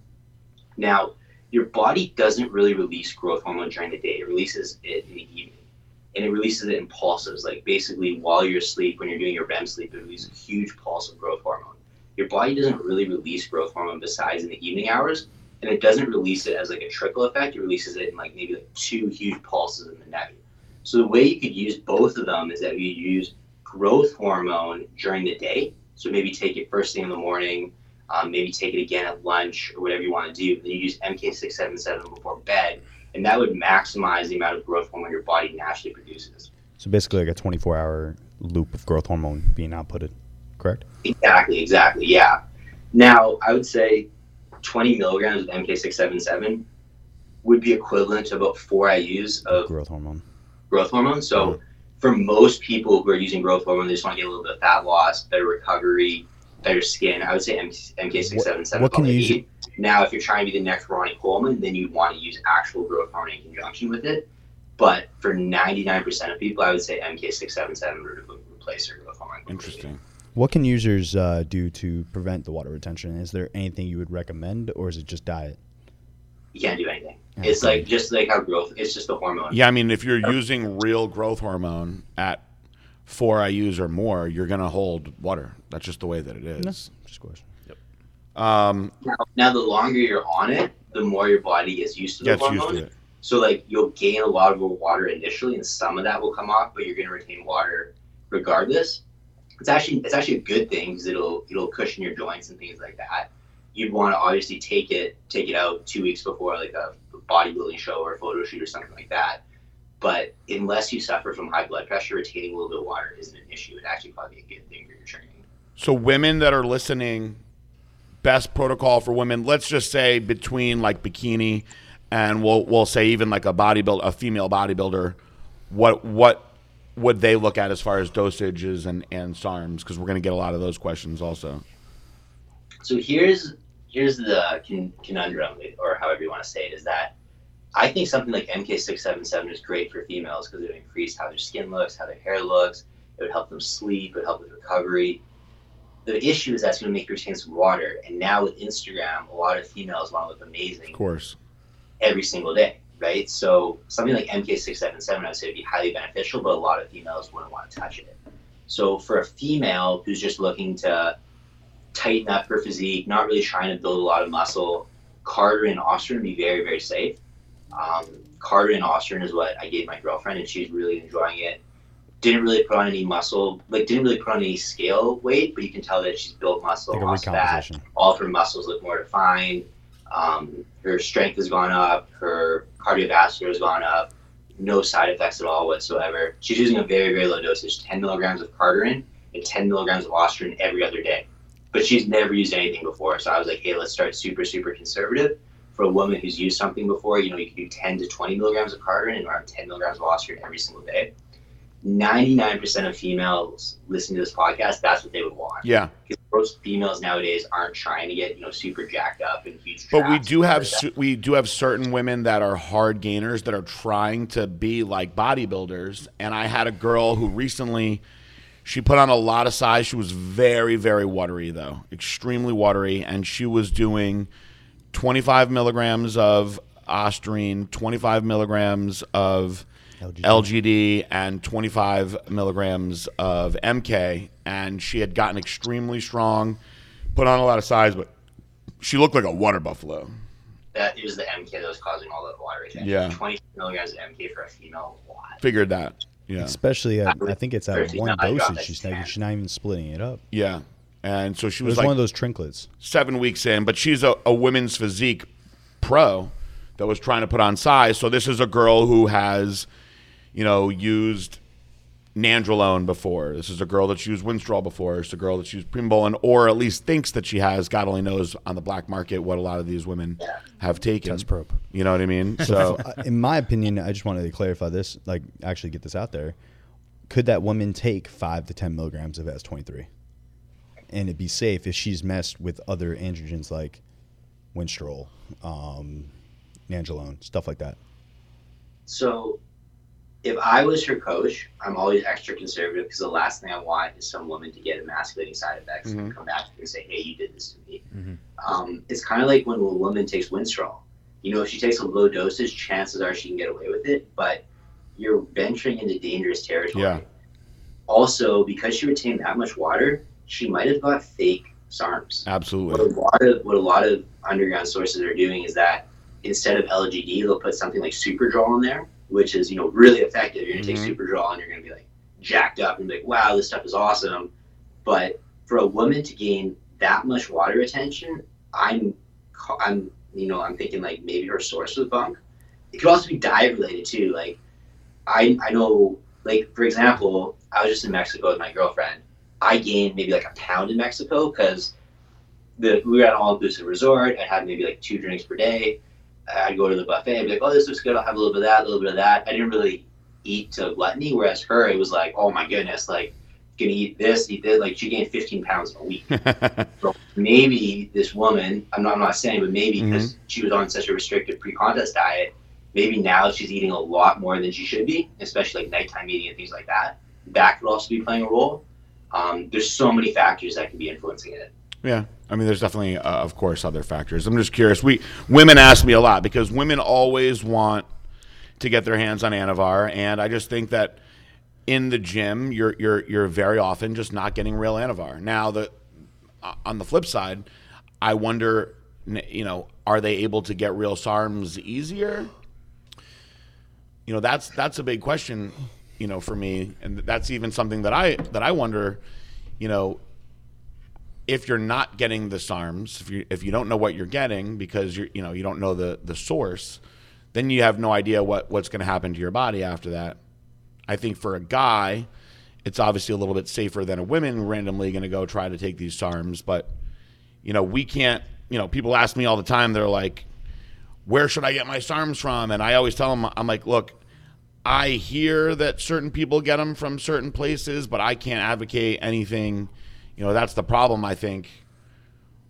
Now, your body doesn't really release growth hormone during the day, it releases it in the evening. And it releases it in pulses, like basically while you're asleep, when you're doing your REM sleep, it releases a huge pulse of growth hormone. Your body doesn't really release growth hormone besides in the evening hours, and it doesn't release it as like a trickle effect. It releases it in like maybe like two huge pulses in the neck. So the way you could use both of them is that you use growth hormone during the day. So maybe take it first thing in the morning, um, maybe take it again at lunch or whatever you want to do. Then you use MK677 before bed, and that would maximize the amount of growth hormone your body naturally produces. So basically, like a 24 hour loop of growth hormone being outputted, correct? Exactly, exactly, yeah. Now, I would say 20 milligrams of MK677 would be equivalent to about four IUs of growth hormone. growth hormone. So, for most people who are using growth hormone, they just want to get a little bit of fat loss, better recovery, better skin. I would say MK677 What- what can you use- Now, if you're trying to be the next Ronnie Coleman, then you'd want to use actual growth hormone in conjunction with it. But for 99% of people, I would say MK677 would re- replace their growth hormone. Interesting. What can users uh, do to prevent the water retention? Is there anything you would recommend, or is it just diet? You can't do anything. Yeah, It's like just like how growth. It's just a hormone. Yeah, I mean, if you're using real growth hormone at four IU's or more, you're going to hold water. That's just the way that it is. Just a question. Um, Now, now, the longer you're on it, the more your body gets used to the gets used hormone. to it. So like you'll gain a lot of water initially, and some of that will come off, but you're going to retain water regardless. It's actually it's actually a good thing because it'll it'll cushion your joints and things like that. You'd want to obviously take it take it out two weeks before like a bodybuilding show or a photo shoot or something like that. But unless you suffer from high blood pressure, retaining a little bit of water isn't an issue. It actually probably a good thing for your training. So women that are listening, best protocol for women. Let's just say between like bikini and we'll we'll say even like a bodybuilder, a female bodybuilder. What what would they look at as far as dosages and and SARMs? Because we're going to get a lot of those questions also. So here's here's the con- conundrum, or however you want to say it, is that I think something like MK677 is great for females because it would increase how their skin looks, how their hair looks. It would help them sleep. It would help with recovery. The issue is that's going to make you retain some water. And now with Instagram, a lot of females want to look amazing Of course. every single day, right? So something like MK677, I would say would be highly beneficial, but a lot of females wouldn't want to touch it. So for a female who's just looking to tighten up her physique, not really trying to build a lot of muscle, Carter and Austrian would be very, very safe. Um, Carter and Austrian is what I gave my girlfriend, and she's really enjoying it. Didn't really put on any muscle, like didn't really put on any scale weight, but you can tell that she's built muscle, Like lost fat. All of her muscles look more defined. Um, her strength has gone up. Her cardiovascular has gone up. No side effects at all whatsoever. She's using a very, very low dosage 10 milligrams of Carterin and 10 milligrams of Austrian every other day. But she's never used anything before. So I was like, hey, let's start super, super conservative. For a woman who's used something before, you know, you can do 10 to 20 milligrams of Carterin and around 10 milligrams of Austrian every single day. 99% of females listening to this podcast, that's what they would want Yeah. Most females nowadays aren't trying to get you know super jacked up and huge. But we do have like we do have certain women that are hard gainers that are trying to be like bodybuilders. And I had a girl who recently she put on a lot of size. She was very very watery though, extremely watery, and she was doing 25 milligrams of Ostrine, 25 milligrams of LGD. LGD and 25 milligrams of MK, and she had gotten extremely strong, put on a lot of size, but she looked like a water buffalo. That is the MK that was causing all that water retention. Yeah. twenty milligrams of MK for a female. is lot. Figured that. Yeah. Especially, uh, at, I think it's at Thirty one nine dosage. She's not, she's not even splitting it up. Yeah. And so she It was was like one of those trinklets. seven weeks in, but she's a, a women's physique pro that was trying to put on size. So this is a girl who has, you know, used Nandrolone before. This is a girl that's used Winstrol before. It's a girl that's used Primbolin, or at least thinks that she has. God only knows on the black market what a lot of these women have taken. Test probe. You know what I mean? So in my opinion, I just wanted to clarify this, like actually get this out there. Could that woman take five to ten milligrams of S23, and it be safe if she's messed with other androgens like Winstrol, um, Nandrolone, stuff like that? So, if I was her coach, I'm always extra conservative because the last thing I want is some woman to get emasculating side effects and Mhm. come back to me and say, "Hey, you did this to me." Mhm. Um, it's kind of like when a woman takes Winstrol. You know, if she takes a low dosage, chances are she can get away with it, but you're venturing into dangerous territory. Yeah. Also, because she retained that much water, she might have got fake SARMs. What absolutely. a lot of what a lot of underground sources are doing is that instead of LGD, they'll put something like Superdrol in there, which is you know really effective. You're gonna Mhm. take Superdrol and you're gonna be like jacked up and be like, wow, this stuff is awesome. But for a woman to gain that much water retention, I'm I'm you know I'm thinking like maybe her source was bunk. It could also be diet related too. Like I I know like for example, I was just in Mexico with my girlfriend. I gained maybe like a pound in Mexico because the we were at an all inclusive resort. I had maybe like two drinks per day. I'd go to the buffet. I'd be like, oh, this looks good. I'll have a little bit of that, a little bit of that. I didn't really eat to gluttony. Whereas her, it was like, oh my goodness, like gonna eat this, eat this. Like she gained 15 pounds a week. So maybe this woman, I'm not, I'm not saying, but maybe because she was on such a restrictive pre-contest diet, maybe now she's eating a lot more than she should be, especially like nighttime eating and things like that. That could also be playing a role. Um, there's so many factors that can be influencing it. Yeah, I mean, there's definitely, uh, of course, other factors. I'm just curious. We women ask me a lot because women always want to get their hands on Anavar, and I just think that in the gym, you're you're you're very often just not getting real Anavar. Now, the on the flip side, I wonder, you know, are they able to get real SARMs easier? You know, that's that's a big question, you know, for me, and that's even something that I that I wonder, you know, if you're not getting the SARMs, if you if you don't know what you're getting because you're you know you don't know the the source, then you have no idea what, what's going to happen to your body after that. I think for a guy, it's obviously a little bit safer than a woman randomly going to go try to take these SARMs. But, you know, we can't, you know, people ask me all the time, they're like, where should I get my SARMs from? And I always tell them, I'm like, look, I hear that certain people get them from certain places, but I can't advocate anything. You know, that's the problem, I think,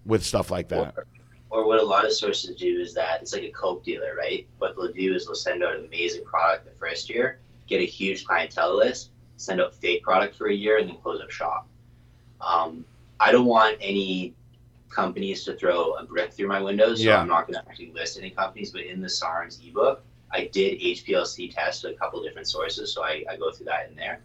with stuff like that. Or, or what a lot of sources do is that it's like a Coke dealer, right? What they'll do is they'll send out an amazing product the first year, get a huge clientele list, send out fake product for a year, and then close up shop. Um, I don't want any companies to throw a brick through my windows, so Yeah. I'm not going to actually list any companies. But in the SARMS ebook, I did HPLC test with a couple different sources, so I, I go through that in there.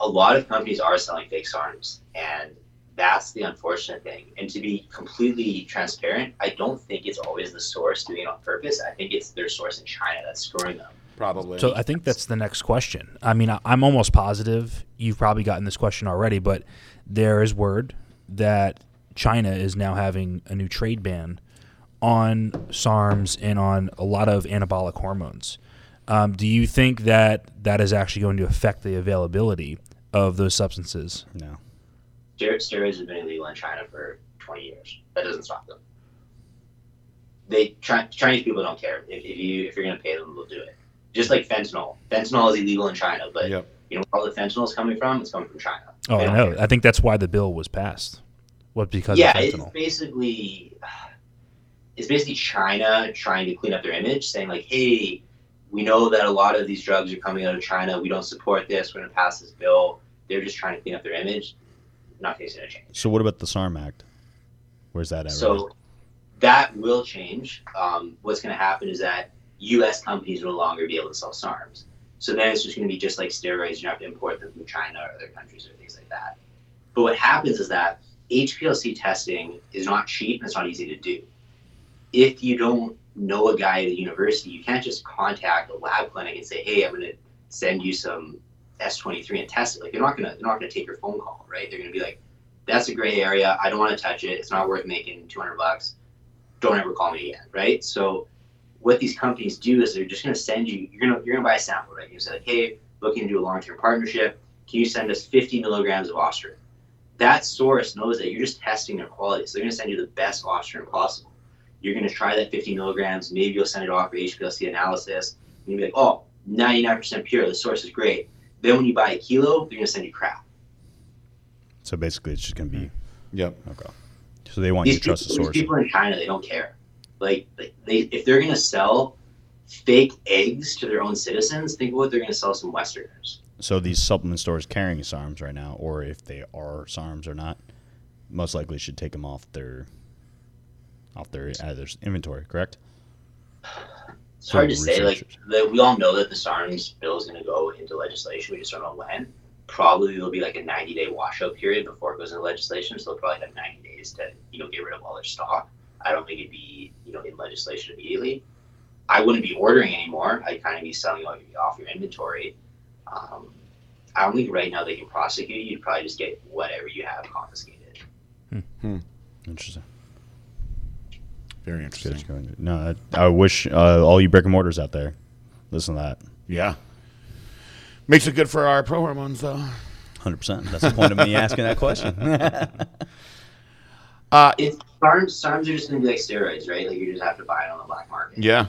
A lot of companies are selling fake SARMs, and that's the unfortunate thing. And to be completely transparent, I don't think it's always the source doing it on purpose. I think it's their source in China that's screwing them. Probably. So I think that's the next question. I mean, I- I'm almost positive you've probably gotten this question already, but there is word that China is now having a new trade ban on SARMs and on a lot of anabolic hormones. Um, do you think that that is actually going to affect the availability of those substances? No. Ster- Steroids have been illegal in China for 20 years. That doesn't stop them. They Chinese people don't care if, if you if you're gonna pay them, they'll do it. Just like fentanyl. Fentanyl is illegal in China, but Yep. you know where all the fentanyl is coming from? It's coming from China. Oh, I know. care. I think that's why the bill was passed. Was because yeah, of it's basically it's basically China trying to clean up their image, saying like, "Hey, we know that a lot of these drugs are coming out of China. We don't support this. We're going to pass this bill." They're just trying to clean up their image. Nothing's going to change. So what about the SARM Act? Where's that at? right So that will change. Um, what's going to happen is that U.S. companies will no longer be able to sell SARMs. So then it's just going to be just like steroids. You have to import them from China or other countries or things like that. But what happens is that HPLC testing is not cheap and it's not easy to do. If you don't know a guy at a university, you can't just contact a lab clinic and say, "Hey, I'm going to send you some S23 and test it." Like they're not going to they're not going to take your phone call, right? They're going to be like, "That's a gray area. I don't want to touch it. It's not worth making 200 bucks. Don't ever call me again." Right? So what these companies do is they're just going to send you you're going to you're going to buy a sample, right? You say like, "Hey, looking to do a long-term partnership. Can you send us 50 milligrams of Ostrin?" That source knows that you're just testing their quality, so they're going to send you the best Ostrin possible. You're going to try that 50 milligrams. Maybe you'll send it off for HPLC analysis. And you'll be like, oh, 99% pure. The source is great. Then when you buy a kilo, they're going to send you crap. So basically, it's just gonna be mm-hmm. Yep. okay. So they want you These to trust the source. these people in China, they don't care. Like, like they, if they're going to sell fake eggs to their own citizens, think of what they're going to sell some Westerners. So these supplement stores carrying SARMs right now, or if they are SARMs or not, most likely should take them off their off their out of their inventory. Correct? It's hard to say. Like the, we all know that the SARMS bill is going to go into legislation. We just don't know when. Probably there'll be like a 90 day washout period before it goes into legislation. So they'll probably have 90 days to you know get rid of all their stock. I don't think it'd be you know in legislation immediately. I wouldn't be ordering anymore. I'd kind of be selling all your, off your inventory. Um, I don't think right now they can prosecute you. You'd probably just get whatever you have confiscated. Hmm. Interesting. Very interesting. Good. No, I, I wish uh, all you brick and mortars out there listen to that. Yeah. Makes it good for our pro hormones, though. Hundred percent. That's the point of me asking that question. Uh, It's SARMs. SARMs are just going to be like steroids, right? Like you just have to buy it on the black market. yeah.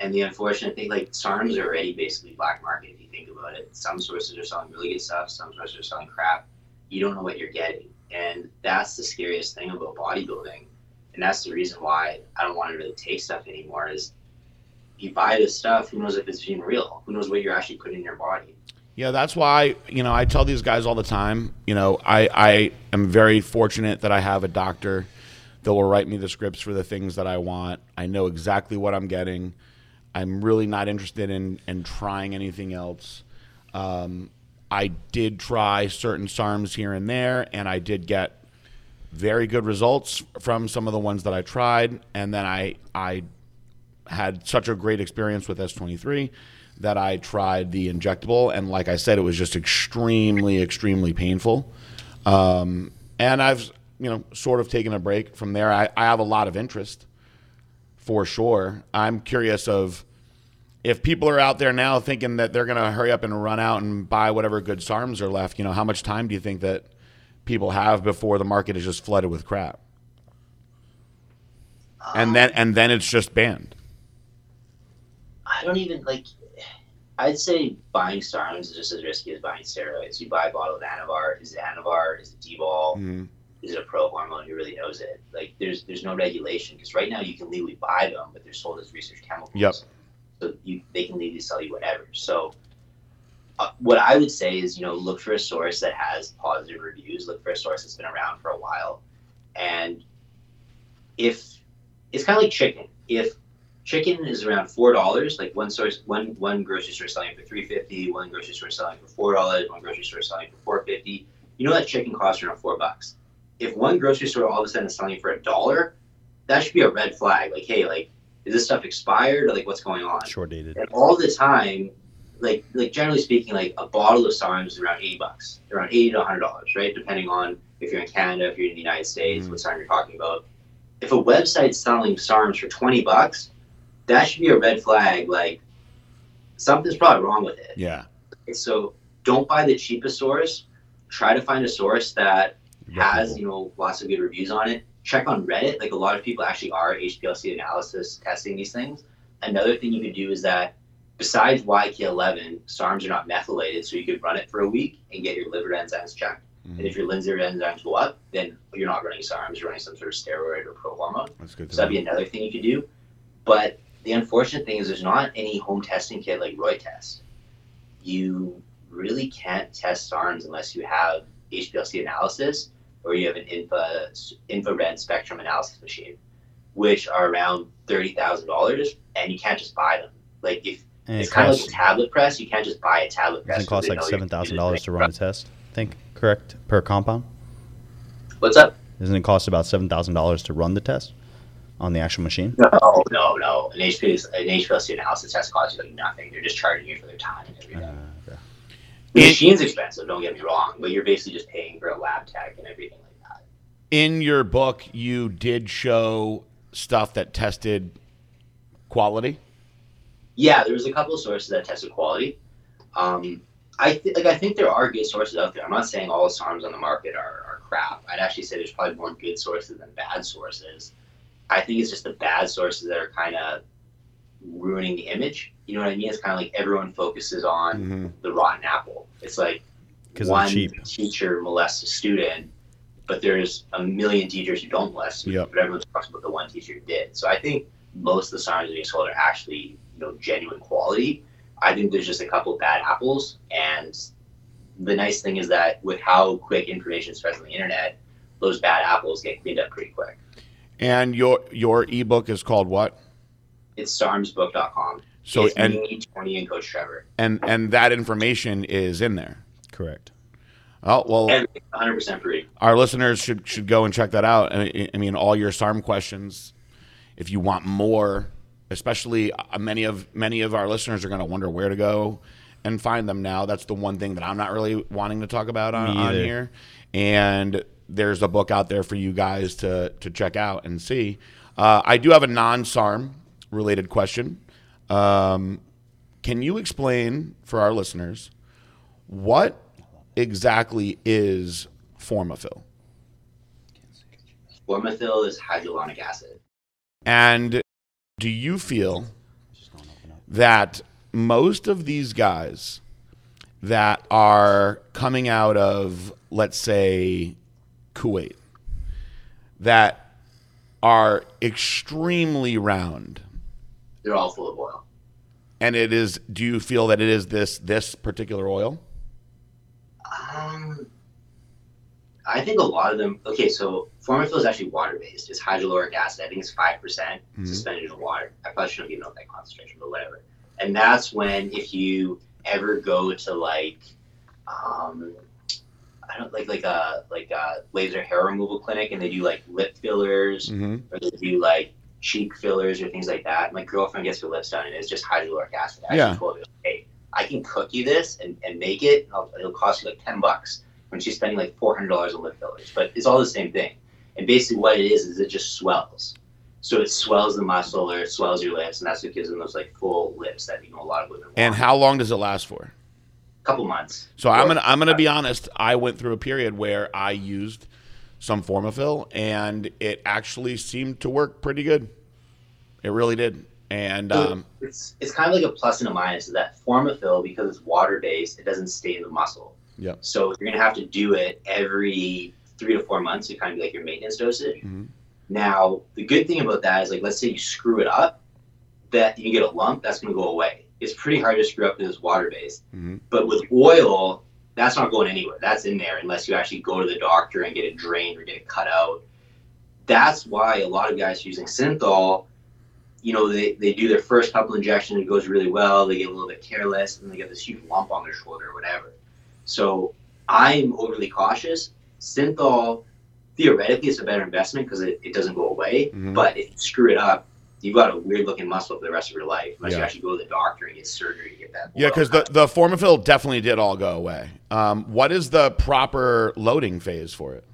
And the unfortunate thing, like SARMs are already basically black market if you think about it. Some sources are selling really good stuff, some sources are selling crap. You don't know what you're getting. And that's the scariest thing about bodybuilding. And that's the reason why I don't want to really take stuff anymore is you buy this stuff, who knows if it's even real? Who knows what you're actually putting in your body? Yeah, that's why, you know, I tell these guys all the time, you know, I, I am very fortunate that I have a doctor that will write me the scripts for the things that I want. I know exactly what I'm getting. I'm really not interested in, in trying anything else. Um, I did try certain SARMs here and there, and I did get very good results from some of the ones that I tried. And then I, I had such a great experience with S23 that I tried the injectable, and like I said, it was just extremely, extremely painful. Um, and I've, you know, sort of taken a break from there. I, I have a lot of interest, for sure. I'm curious of, if people are out there now thinking that they're going to hurry up and run out and buy whatever good SARMs are left, you know, how much time do you think that people have before the market is just flooded with crap? and then and then it's just banned. I don't even like. I'd say buying SARMs is just as risky as buying steroids. You buy a bottle of Anavar. Is it Anavar? Is it D-ball? Mhm. Is it a pro hormone? Who really knows it? Like, there's there's no regulation because right now you can legally buy them, but they're sold as research chemicals. Yep. So you they can legally sell you whatever. So. Uh, what I would say is, you know, look for a source that has positive reviews. Look for a source that's been around for a while, and if it's kind of like chicken, if chicken is around four dollars. Like one source, one one grocery store selling for three fifty, one grocery store selling for four dollars, one grocery store selling for four fifty. You know that chicken costs around four bucks. If one grocery store all of a sudden is selling for a dollar, that should be a red flag. Like, hey, like, is this stuff expired or like what's going on? Short dated. And all the time, like like generally speaking, like a bottle of SARMs is around eighty bucks, around eighty to hundred dollars, right? Depending on if you're in Canada, if you're in the United States, Mhm. what SARM you're talking about. If a website's selling SARMs for twenty bucks, that should be a red flag. Like something's probably wrong with it. Yeah. So don't buy the cheapest source. Try to find a source that has you know lots of good reviews on it. Check on Reddit. Like a lot of people actually are HPLC analysis testing these things. Another thing you could do is that besides YK11, SARMs are not methylated, so you could run it for a week and get your liver enzymes checked. Mhm. And if your liver enzymes go up, then you're not running SARMs. You're running some sort of steroid or pro hormone. That's good. So that'd be another thing you could do. But the unfortunate thing is there's not any home testing kit like Roy Test. You really can't test SARMs unless you have HPLC analysis or you have an infra, infrared spectrum analysis machine, which are around thirty thousand dollars, and you can't just buy them. Like if And it it's kind of like a tablet press, you can't just buy a tablet press. doesn't it cost 'cause they like know you're seven gonna thousand do dollars to run a test. I think correct per compound. What's up? Doesn't it cost about seven thousand dollars to run the test on the actual machine? No, no, no. An HPLC, an HPLC analysis test costs you like nothing. They're just charging you for their time and everything. Uh, okay. The And- machine's expensive, don't get me wrong, but you're basically just paying for a lab tech and everything like that. In your book, you did show stuff that tested quality. Yeah, there was a couple of sources that tested quality. Um, I th- like I think there are good sources out there. I'm not saying all the SARMs on the market are, are crap. I'd actually say there's probably more good sources than bad sources. I think it's just the bad sources that are kind of ruining the image. You know what I mean? It's kind of like everyone focuses on Mm-hmm. the rotten apple. It's like one teacher molests a student, but there's a million teachers who don't molest Yep. but everyone talks about the one teacher who did. So I think most of the SARMs being sold are actually, you know, genuine quality. I think there's just a couple bad apples, and the nice thing is that with how quick information spreads on the internet, those bad apples get cleaned up pretty quick. And your your ebook is called what? It's sarmsbook.com. So it's and me, Tony, and Coach Trevor. and and that information is in there. Correct. Oh well, 100% free. our listeners should should go and check that out. I, I mean, all your SARM questions. If you want more, especially uh, many of many of our listeners are going to wonder where to go and find them now. That's the one thing that I'm not really wanting to talk about on, on here. And there's a book out there for you guys to to check out and see. Uh, I do have a non-SARM related question. Um, can you explain for our listeners what exactly is Formafil? Formothil is hydrolonic acid. And do you feel that most of these guys that are coming out of, let's say, Kuwait, that are extremely round, They're all full of oil. and it is, do you feel that it is this this particular oil? Um, I think a lot of them. Okay, so Formothil is actually water based. It's hydroloric acid. I think it's five percent Mhm. suspended in water. I probably shouldn't even know that concentration, but whatever. And that's when if you ever go to like, um, I don't like like a like a laser hair removal clinic, and they do like lip fillers Mm-hmm. or they do like cheek fillers or things like that. My girlfriend gets her lips done, and it's just hydroloric acid. I Yeah. told her, hey, I can cook you this and, and make it. And I'll, it'll cost you like ten bucks. When she's spending like four hundred dollars on lip fillers, but it's all the same thing. And basically, what it is is it just swells. So it swells the muscle or it swells your lips, and that's what gives them those like full lips that you know a lot of women want. And how long does it last for? a couple months. So I'm gonna I'm gonna be honest. I went through a period where I used some Formafil, and it actually seemed to work pretty good. It really did. And So um, it's it's kind of like a plus and a minus. Is that Formafill because it's water based, it doesn't stay in the muscle. Yep. So you're gonna have to do it every three to four months to kind of be like your maintenance dosage. Mhm. Now the good thing about that is like let's say you screw it up, that you get a lump, that's gonna go away. It's pretty hard to screw up because it's water based. Mhm. But with oil, that's not going anywhere. That's in there unless you actually go to the doctor and get it drained or get it cut out. That's why a lot of guys using synthol, you know, they, they do their first couple injections, it goes really well, they get a little bit careless, and they get this huge lump on their shoulder or whatever. So I'm overly cautious. Synthol, theoretically, is a better investment because it, it doesn't go away. Mhm. But if you screw it up, you've got a weird looking muscle for the rest of your life unless you actually go to the doctor and get surgery to get that. yeah, because the the Formafil definitely did all go away. Um, what is the proper loading phase for it?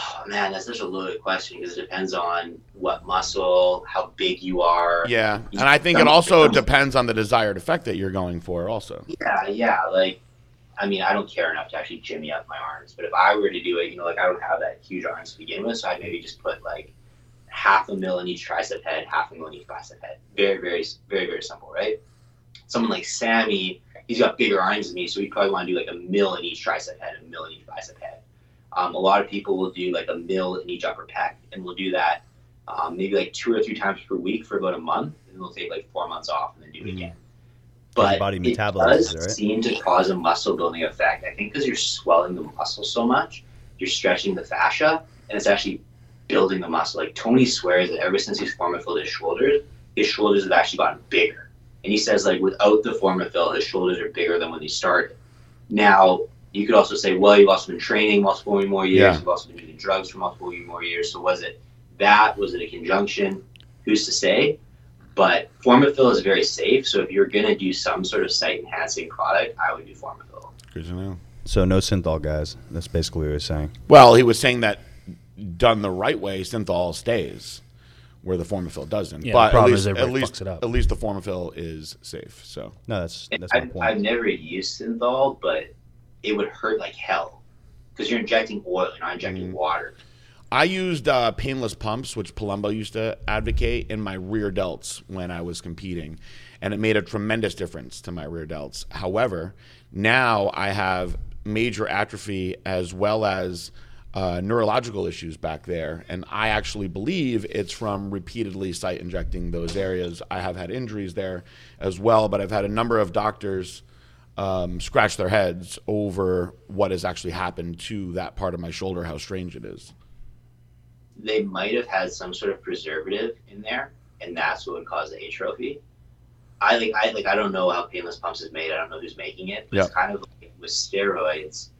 Oh man, that's such a loaded question because it depends on what muscle, how big you are. Yeah, and I think it also depends on the desired effect that you're going for. Also, Yeah, yeah. Like, I mean, I don't care enough to actually jimmy up my arms, but if I were to do it, you know, like I don't have that huge arms to begin with, so I'd maybe just put like half a mil in each tricep head, half a mil in each bicep head. Very, very, very, very simple, right? Someone like Sammy, he's got bigger arms than me, so he probably want to do like a mil in each tricep head, a mil in each bicep head. Um, a lot of people will do like a mil in each upper pec, and we'll do that um, maybe like two or three times per week for about a month, and we'll take like four months off and then do it Mhm. again. But body it metabolizes does right? seem to cause a muscle building effect. I think because you're swelling the muscle so much, you're stretching the fascia, and it's actually building the muscle. Like Tony swears that ever since he's formafilled his shoulders, his shoulders have actually gotten bigger. And he says like without the formafill, his shoulders are bigger than when he started. Now you could also say, well, you've also been training multiple more years. Yeah. You've also been using drugs for multiple more years. So was it that? Was it a conjunction? Who's to say? But Formafill is very safe. So if you're gonna do some sort of site enhancing product, I would do Formafill. good to know. So no synthol, guys. That's basically what he was saying. Well, he was saying that done the right way, synthol stays where the Formafil doesn't. Yeah, the but at problem least, is everybody at least, fucks it up. at least the Formafil is safe. So No, that's that's my I've, point. I've never used Synthol, but it would hurt like hell because you're injecting oil, you're not injecting Mhm. water. I used uh, painless pumps, which Palumbo used to advocate, in my rear delts when I was competing, and it made a tremendous difference to my rear delts. However, now I have major atrophy as well as uh, neurological issues back there, and I actually believe it's from repeatedly site injecting those areas. I have had injuries there as well, but I've had a number of doctors um, scratch their heads over what has actually happened to that part of my shoulder, how strange it is. They might have had some sort of preservative in there, and that's what would cause the atrophy. I like I like I don't know how painless pumps is made. I don't know who's making it. But It's kind of like with steroids.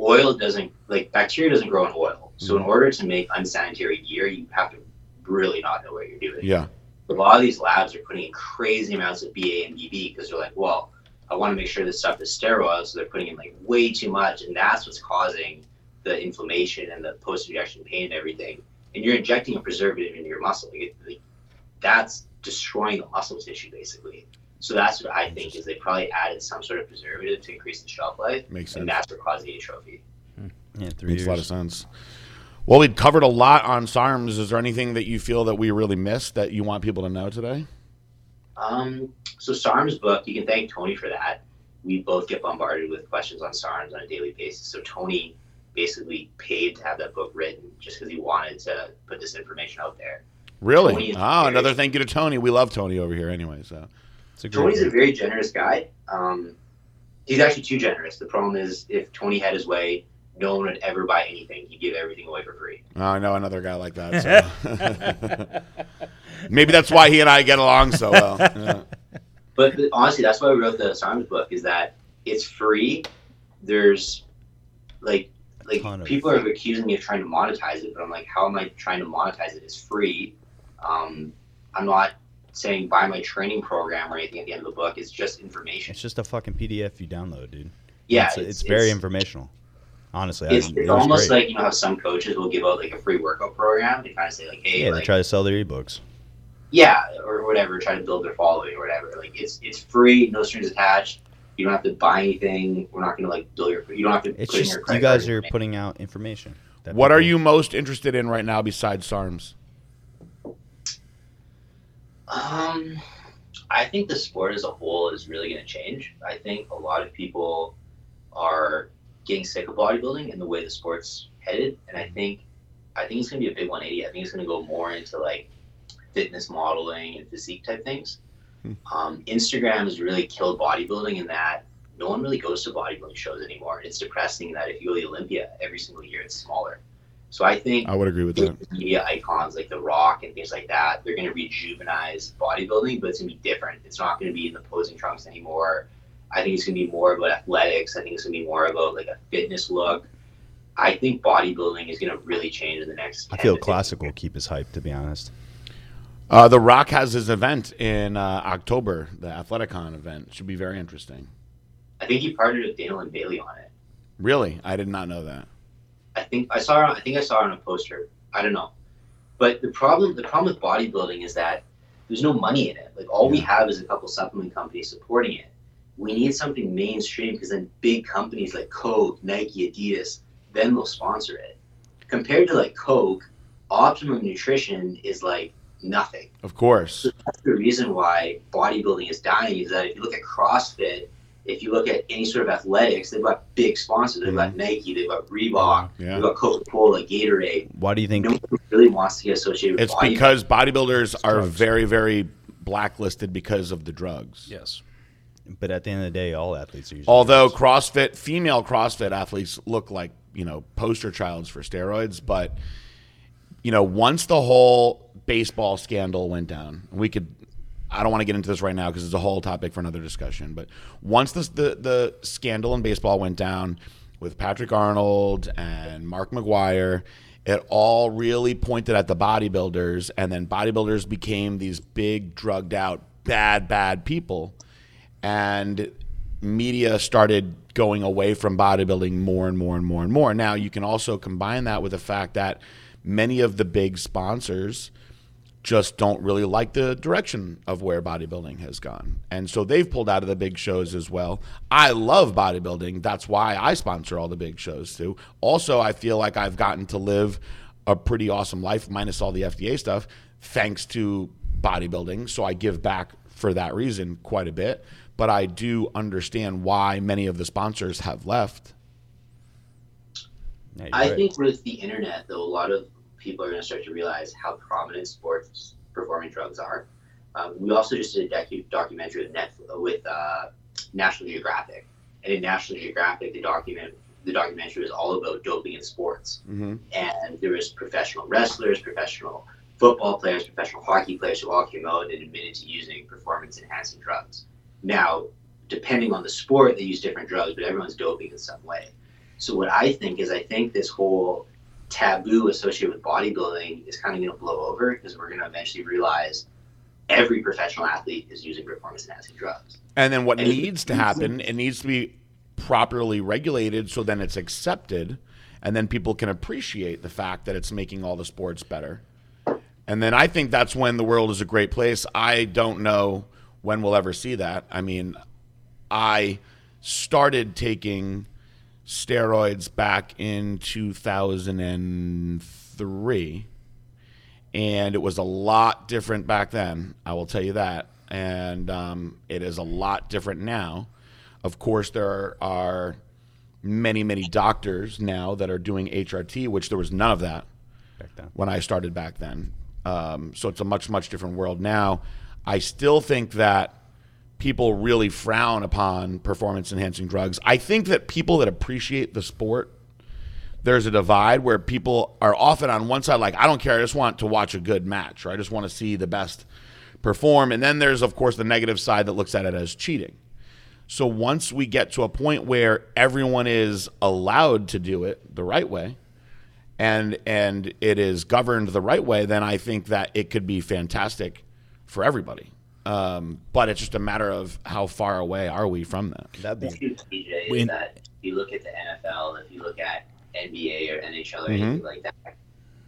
Oil doesn't like bacteria doesn't grow in oil. So in Mhm. order to make unsanitary gear, you have to really not know what you're doing. Yeah. a lot of these labs are putting in crazy amounts of BA and BB because they're like, well, I want to make sure this stuff is sterile, so they're putting in like way too much, and that's what's causing the inflammation and the post-injection pain and everything. And you're injecting a preservative into your muscle. Like, like, that's destroying the muscle tissue basically. So that's what I think is they probably added some sort of preservative to increase the shelf life, Makes sense. and that's what caused the atrophy. Hmm. yeah, three Makes years. a lot of sense. Well, we've covered a lot on SARMs. Is there anything that you feel that we really missed that you want people to know today? Um, so SARM's book, you can thank Tony for that. We both get bombarded with questions on SARMs on a daily basis. So Tony basically paid to have that book written just because he wanted to put this information out there. Really? Tony Oh, very- another thank you to Tony. We love Tony over here anyway. So It's a great Tony's a very generous guy. Um, he's actually too generous. The problem is if Tony had his way, no one would ever buy anything. He'd give everything away for free. oh, I know another guy like that. So. Maybe that's why he and I get along so well. Yeah. But, but honestly, that's why we wrote the SARMs book is that it's free. There's like like people are accusing me of trying to monetize it, but I'm like, how am I trying to monetize it? It's free. Um, I'm not saying buy my training program or anything at the end of the book. It's just information. It's just a fucking PDF you download, dude. yeah, it's, it's, very informational. Honestly, I- It's, it it's almost great. like you know how some coaches will give out like a free workout program. They kind of say like, hey, yeah, they try to sell their ebooks. yeah, or whatever, try to build their following or whatever. Like it's it's free, no strings attached. You don't have to buy anything. We're not gonna like build your. You don't have to. It's put in just your you guys are putting out information. that What are people- you most interested in right now besides SARMs? Um, I think the sport as a whole is really going to change. I think a lot of people are getting sick of bodybuilding and the way the sport's headed, and I think I think it's going to be a big 180. I think it's going to go more into like fitness modeling and physique type things. Hmm. Um, Instagram has really killed bodybuilding in that no one really goes to bodybuilding shows anymore. And it's depressing that if you go to the Olympia every single year, it's smaller. So I think I would agree with that. media icons like The Rock and things like that, they're going to rejuvenize bodybuilding, but it's going to be different. It's not going to be in the posing trunks anymore. I think it's going to be more about athletics. I think it's going to be more about like a fitness look. I think bodybuilding is going to really change in the next. I feel to 15 classic will keep his hype, to be honest. Uh, the Rock has his event in uh, October, the Athleticon event. Should be very interesting. I think he partnered with Daniel and Bailey on it. Really, I did not know that. I think I saw. I think I saw it on a poster. I don't know, but the problem the problem with bodybuilding is that there's no money in it. Like all we have is a couple supplement companies supporting it. We need something mainstream because then big companies like Coke, Nike, Adidas, then they'll sponsor it. Compared to like Coke, Optimum Nutrition is like nothing. Of course. That's the reason why bodybuilding is dying. Is that if you look at CrossFit, if you look at any sort of athletics, they've got big sponsors. They've got mm-hmm. Nike, they've got Reebok, Yeah. they've got Coca Cola, Gatorade. Why do you think? No one really wants to get associated with It's bodybuilding. because bodybuilders are very, very blacklisted because of the drugs. Yes. But at the end of the day, all athletes are. Although drugs. CrossFit, female CrossFit athletes look like, you know, poster childs for steroids. But, you know, once the whole baseball scandal went down, we could, I don't want to get into this right now because it's a whole topic for another discussion. But once this, the, the scandal in baseball went down with Patrick Arnold and Mark McGwire, it all really pointed at the bodybuilders. And then bodybuilders became these big, drugged out, bad, bad people and media started going away from bodybuilding more and more and more and more. Now, you can also combine that with the fact that many of the big sponsors just don't really like the direction of where bodybuilding has gone. And so they've pulled out of the big shows as well. I love bodybuilding. That's why I sponsor all the big shows too. Also, I feel like I've gotten to live a pretty awesome life minus all the FDA stuff thanks to bodybuilding. So I give back for that reason quite a bit. But I do understand why many of the sponsors have left. Yeah, I right. think with the internet, though, a lot of people are going to start to realize how prominent sports performing drugs are. Um, we also just did a docu- documentary with, Netflix, with uh, National Geographic, and in National Geographic, the document the documentary was all about doping in sports. Mm-hmm. and there was professional wrestlers, professional football players, professional hockey players who all came out and admitted to using performance enhancing drugs. Now, depending on the sport, they use different drugs, but everyone's doping in some way. So what I think is I think this whole taboo associated with bodybuilding is kind of going to blow over because we're going to eventually realize every professional athlete is using performance enhancing drugs. And then what And needs to happen, it needs to be properly regulated so then it's accepted and then people can appreciate the fact that it's making all the sports better. And then I think that's when the world is a great place. I don't know when we'll ever see that. I mean, I started taking steroids back in 2003 and it was a lot different back then. I will tell you that, and um, it is a lot different now. Of course, there are many, many doctors now that are doing HRT, which there was none of that Back then. when I started back then. Um, so it's a much, much different world now. I still think that people really frown upon performance enhancing drugs. I think that people that appreciate the sport there's a divide where people are often on one side like I don't care, I just want to watch a good match, or I just want to see the best perform. And then there's of course the negative side that looks at it as cheating. So once we get to a point where everyone is allowed to do it the right way and and it is governed the right way, then I think that it could be fantastic for everybody. Um, but it's just a matter of how far away are we from that. That'd The be issue, TJ, is When- that if you look at the NFL, if you look at NBA or NHL or Mhm. anything like that,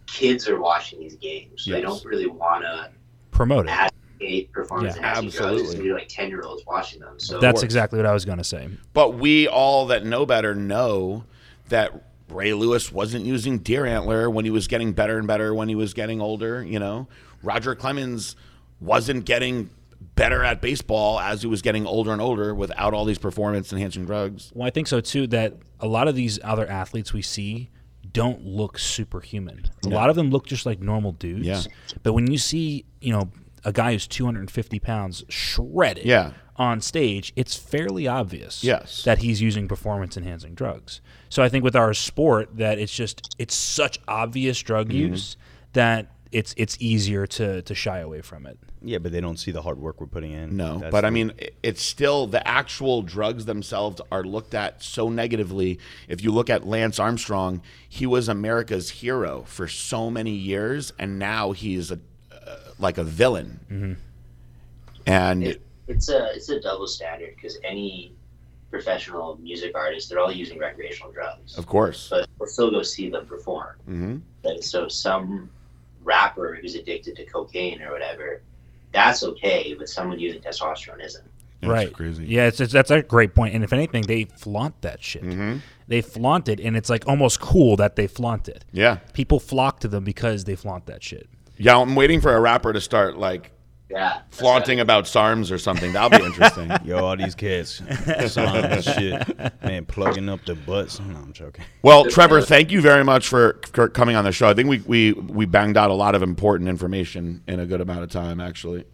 kids are watching these games. So they don't really want to Promote it. advocate performance Yeah, enhancing drugs. Absolutely. gonna like ten year olds watching them. So That's exactly what I was going to say. But we all that know better know that Ray Lewis wasn't using deer antler when he was getting better and better when he was getting older. You know, Roger Clemens wasn't getting better at baseball as he was getting older and older without all these performance enhancing drugs. Well, I think so too. That a lot of these other athletes we see don't look superhuman. A lot of them look just like normal dudes. Yeah. But when you see, you know, a guy who's 250 pounds shredded Yeah. on stage, it's fairly obvious Yes. that he's using performance enhancing drugs. So I think with our sport that it's just it's such obvious drug Mm-hmm. use that it's it's easier to to shy away from it. Yeah, but they don't see the hard work we're putting in. No, That's but I mean, i- it's still the actual drugs themselves are looked at so negatively. If you look at Lance Armstrong, he was America's hero for so many years, and now he's a uh, like a villain. And it, it's a it's a double standard because any professional music artist they're all using recreational drugs, of course, but we'll still go see them perform. hmm Like, so some rapper who's addicted to cocaine or whatever, that's okay, but someone using testosterone isn't. right. crazy. Yeah, it's, it's that's a great point. And if anything, they flaunt that shit. hmm They flaunt it, and it's like almost cool that they flaunt it. Yeah, People flock to them because they flaunt that shit. yeah. I'm waiting for a rapper to start like Yeah, that's flaunting about SARMs or something. That'll be interesting. Yo, all these kids, slime and shit, man, plugging up the butts. No, I'm joking. Well, Trevor, thank you very much for, for coming on the show. I think we, we we banged out a lot of important information in a good amount of time, actually.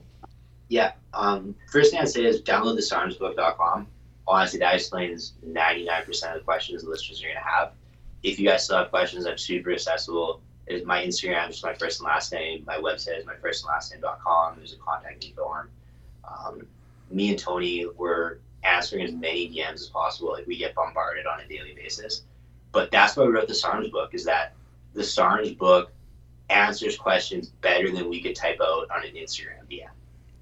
Yeah. Um, first thing I'd say is download the SarmsBook.com. Honestly, that explains 99% of the questions the listeners are going to have. If you guys still have questions, I'm super accessible. There's my Instagram is my first and last name. My website is my first and last name.com. There's a contact me form. Um, me and Tony were answering as many DMs as possible. Like we get bombarded on a daily basis. But that's why we wrote the SARMS book is that the SARMS book answers questions better than we could type out on an Instagram DM.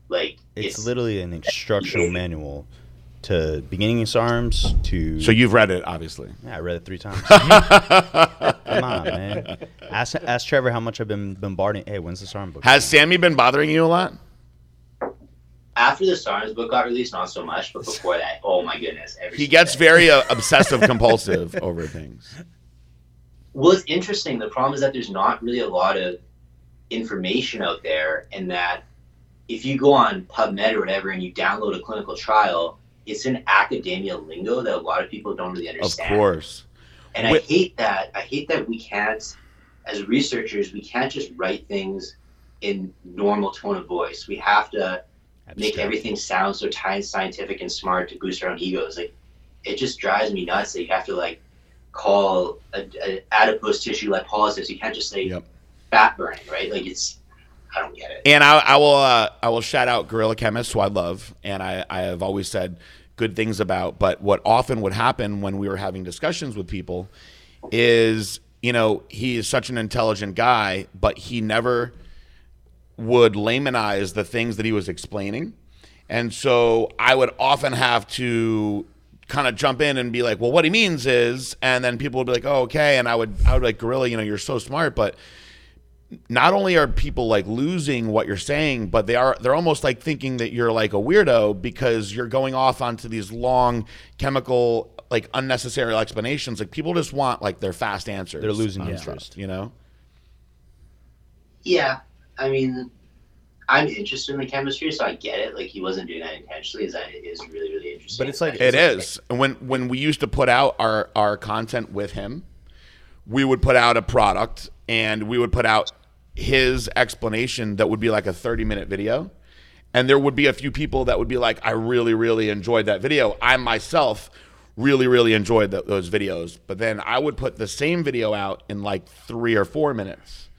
Like It's, literally an instructional manual to beginning SARMs to. So you've read it, obviously. yeah, I read it three times. Come on, man. Ask, ask Trevor how much I've been bombarding. Hey, when's the SARM book? Has Sammy been bothering you a lot? after the SARMS book got released, not so much, but before that, oh my goodness, every He gets day. very uh, obsessive compulsive over things. Well, it's interesting. The problem is that there's not really a lot of information out there, and that if you go on PubMed or whatever and you download a clinical trial, it's an academia lingo that a lot of people don't really understand. Of course. And I hate that. I hate that we can't, as researchers, we can't just write things in normal tone of voice. We have to make everything sound so tight, scientific, and smart to boost our own egos. Like, it just drives me nuts that you have to like call a, a adipose tissue lipolysis. You can't just say Yep. fat burning, right? Like, it's I don't get it. And I, I will uh, I will shout out Gorilla Chemist, who I love, and I, I have always said good things about. But what often would happen when we were having discussions with people is, you know, he is such an intelligent guy, but he never would laymanize the things that he was explaining. And so I would often have to kind of jump in and be like, well, what he means is, and then people would be like, oh, okay. And I would, I would like, Gorilla, you know, you're so smart, but not only are people like losing what you're saying, but they are they're almost like thinking that you're like a weirdo because you're going off onto these long chemical like unnecessary explanations. Like people just want like their fast answers. They're losing on interest. you know? Yeah, I mean, I'm interested in the chemistry, so I get it. Like, he wasn't doing that intentionally. Is that it is really, really interesting. But it's like- It is. And when when we used to put out our our content with him, we would put out a product and we would put out his explanation that would be like a 30 minute video. And there would be a few people that would be like, I really, really enjoyed that video. I myself really, really enjoyed th- those videos. But then I would put the same video out in like three or four minutes.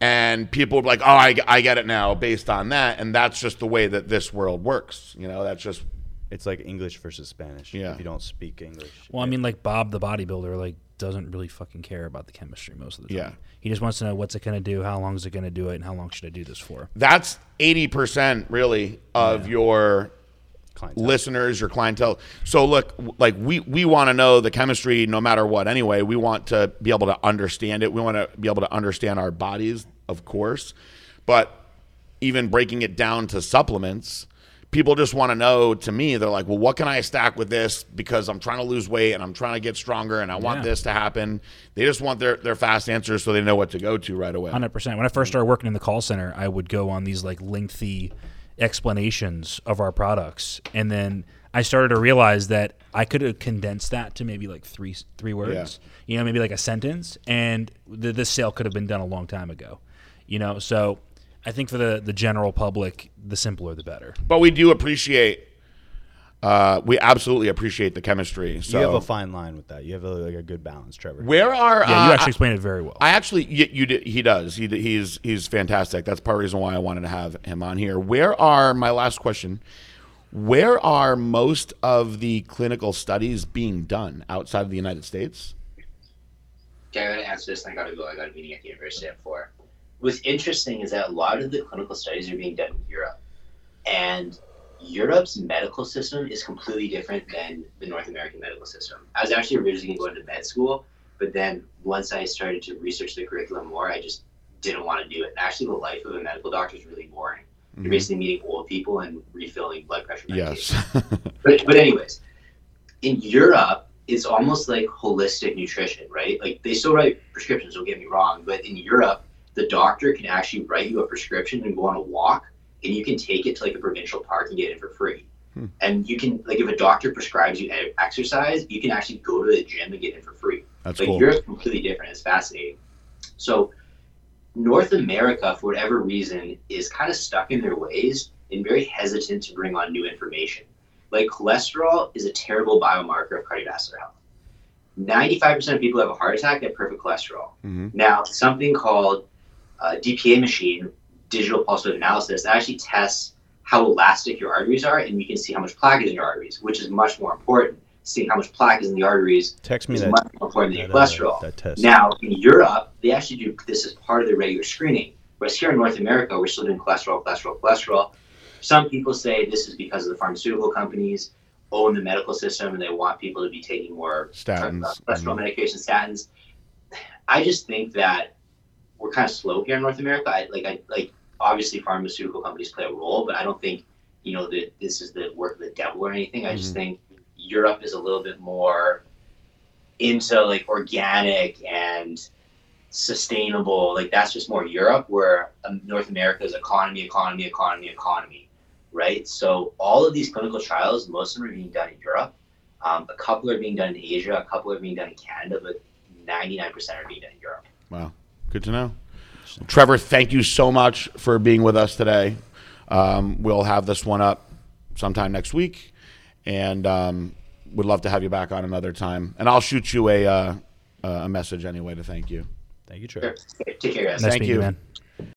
And people would be like, oh, I, I get it now based on that. And that's just the way that this world works. You know, that's just It's like English versus Spanish. Yeah. If you don't speak English. Well, I mean, like Bob the bodybuilder, like doesn't really fucking care about the chemistry most of the time. Yeah. He just wants to know what's it going to do, how long is it going to do it, and how long should I do this for. that's 80% really of your Clientele. listeners, your clientele. So look, like we we want to know the chemistry no matter what. Anyway, we want to be able to understand it. We want to be able to understand our bodies, of course, but even breaking it down to supplements. People just want to know. To me, they're like, "Well, what can I stack with this? Because I'm trying to lose weight and I'm trying to get stronger, and I want Yeah. this to happen." They just want their their fast answers so they know what to go to right away. Hundred percent. When I first started working in the call center, I would go on these like lengthy explanations of our products, and then I started to realize that I could have condensed that to maybe like three three words. You know, maybe like a sentence, and the, this sale could have been done a long time ago. You know, so I think for the the general public, the simpler the better. But we do appreciate. Uh, we absolutely appreciate the chemistry. So You have a fine line with that. You have a, like a good balance, Trevor. where are Yeah, you uh, actually explained it very well. I actually, you, you did, he does. He, he's he's fantastic. That's part of the reason why I wanted to have him on here. Where are my last question? Where are most of the clinical studies being done outside of the United States? Okay, I gotta answer this and I gotta go. I got a meeting at the university at four. What's interesting is that a lot of the clinical studies are being done in Europe. And Europe's medical system is completely different than the North American medical system. I was actually originally going to go into med school, but then once I started to research the curriculum more, I just didn't want to do it. And actually, the life of a medical doctor is really boring. You're mm-hmm. basically meeting old people and refilling blood pressure medication. Yes. But, but anyways, in Europe, it's almost like holistic nutrition, right? Like they still write prescriptions, don't get me wrong, but in Europe, the doctor can actually write you a prescription and go on a walk, and you can take it to like a provincial park and get it for free. Hmm. And you can like if a doctor prescribes you exercise, you can actually go to the gym and get it for free. That's Like cool. Europe's completely different. It's fascinating. So North America, for whatever reason, is kind of stuck in their ways and very hesitant to bring on new information. Like cholesterol is a terrible biomarker of cardiovascular health. 95% of people who have a heart attack have perfect cholesterol. Mhm. Now, something called uh, DPA machine, digital pulse wave analysis, that actually tests how elastic your arteries are, and you can see how much plaque is in your arteries, which is much more important. Seeing how much plaque is in the arteries Text me is that, much more important than your cholesterol. that test. Now, in Europe, they actually do this as part of their regular screening. Whereas here in North America, we're still doing cholesterol, cholesterol, cholesterol. Some people say this is because of the pharmaceutical companies own the medical system and they want people to be taking more Statins. cholesterol Mhm. medication, statins. I just think that we're kind of slow here in North America. I, like, I like obviously pharmaceutical companies play a role, but I don't think you know that this is the work of the devil or anything. I just think Europe is a little bit more into like organic and sustainable. Like that's just more Europe, where um, North America is economy, economy, economy, economy, right? So all of these clinical trials, most of them are being done in Europe. Um, a couple are being done in Asia, a couple are being done in Canada, but 99% are being done in Europe. Wow. Good to know. Trevor, thank you so much for being with us today. Um, we'll have this one up sometime next week, and um, would love to have you back on another time. And I'll shoot you a uh, a message anyway to thank you. Thank you, Trevor. Sure. Take care, guys. Nice Thank meeting you. man.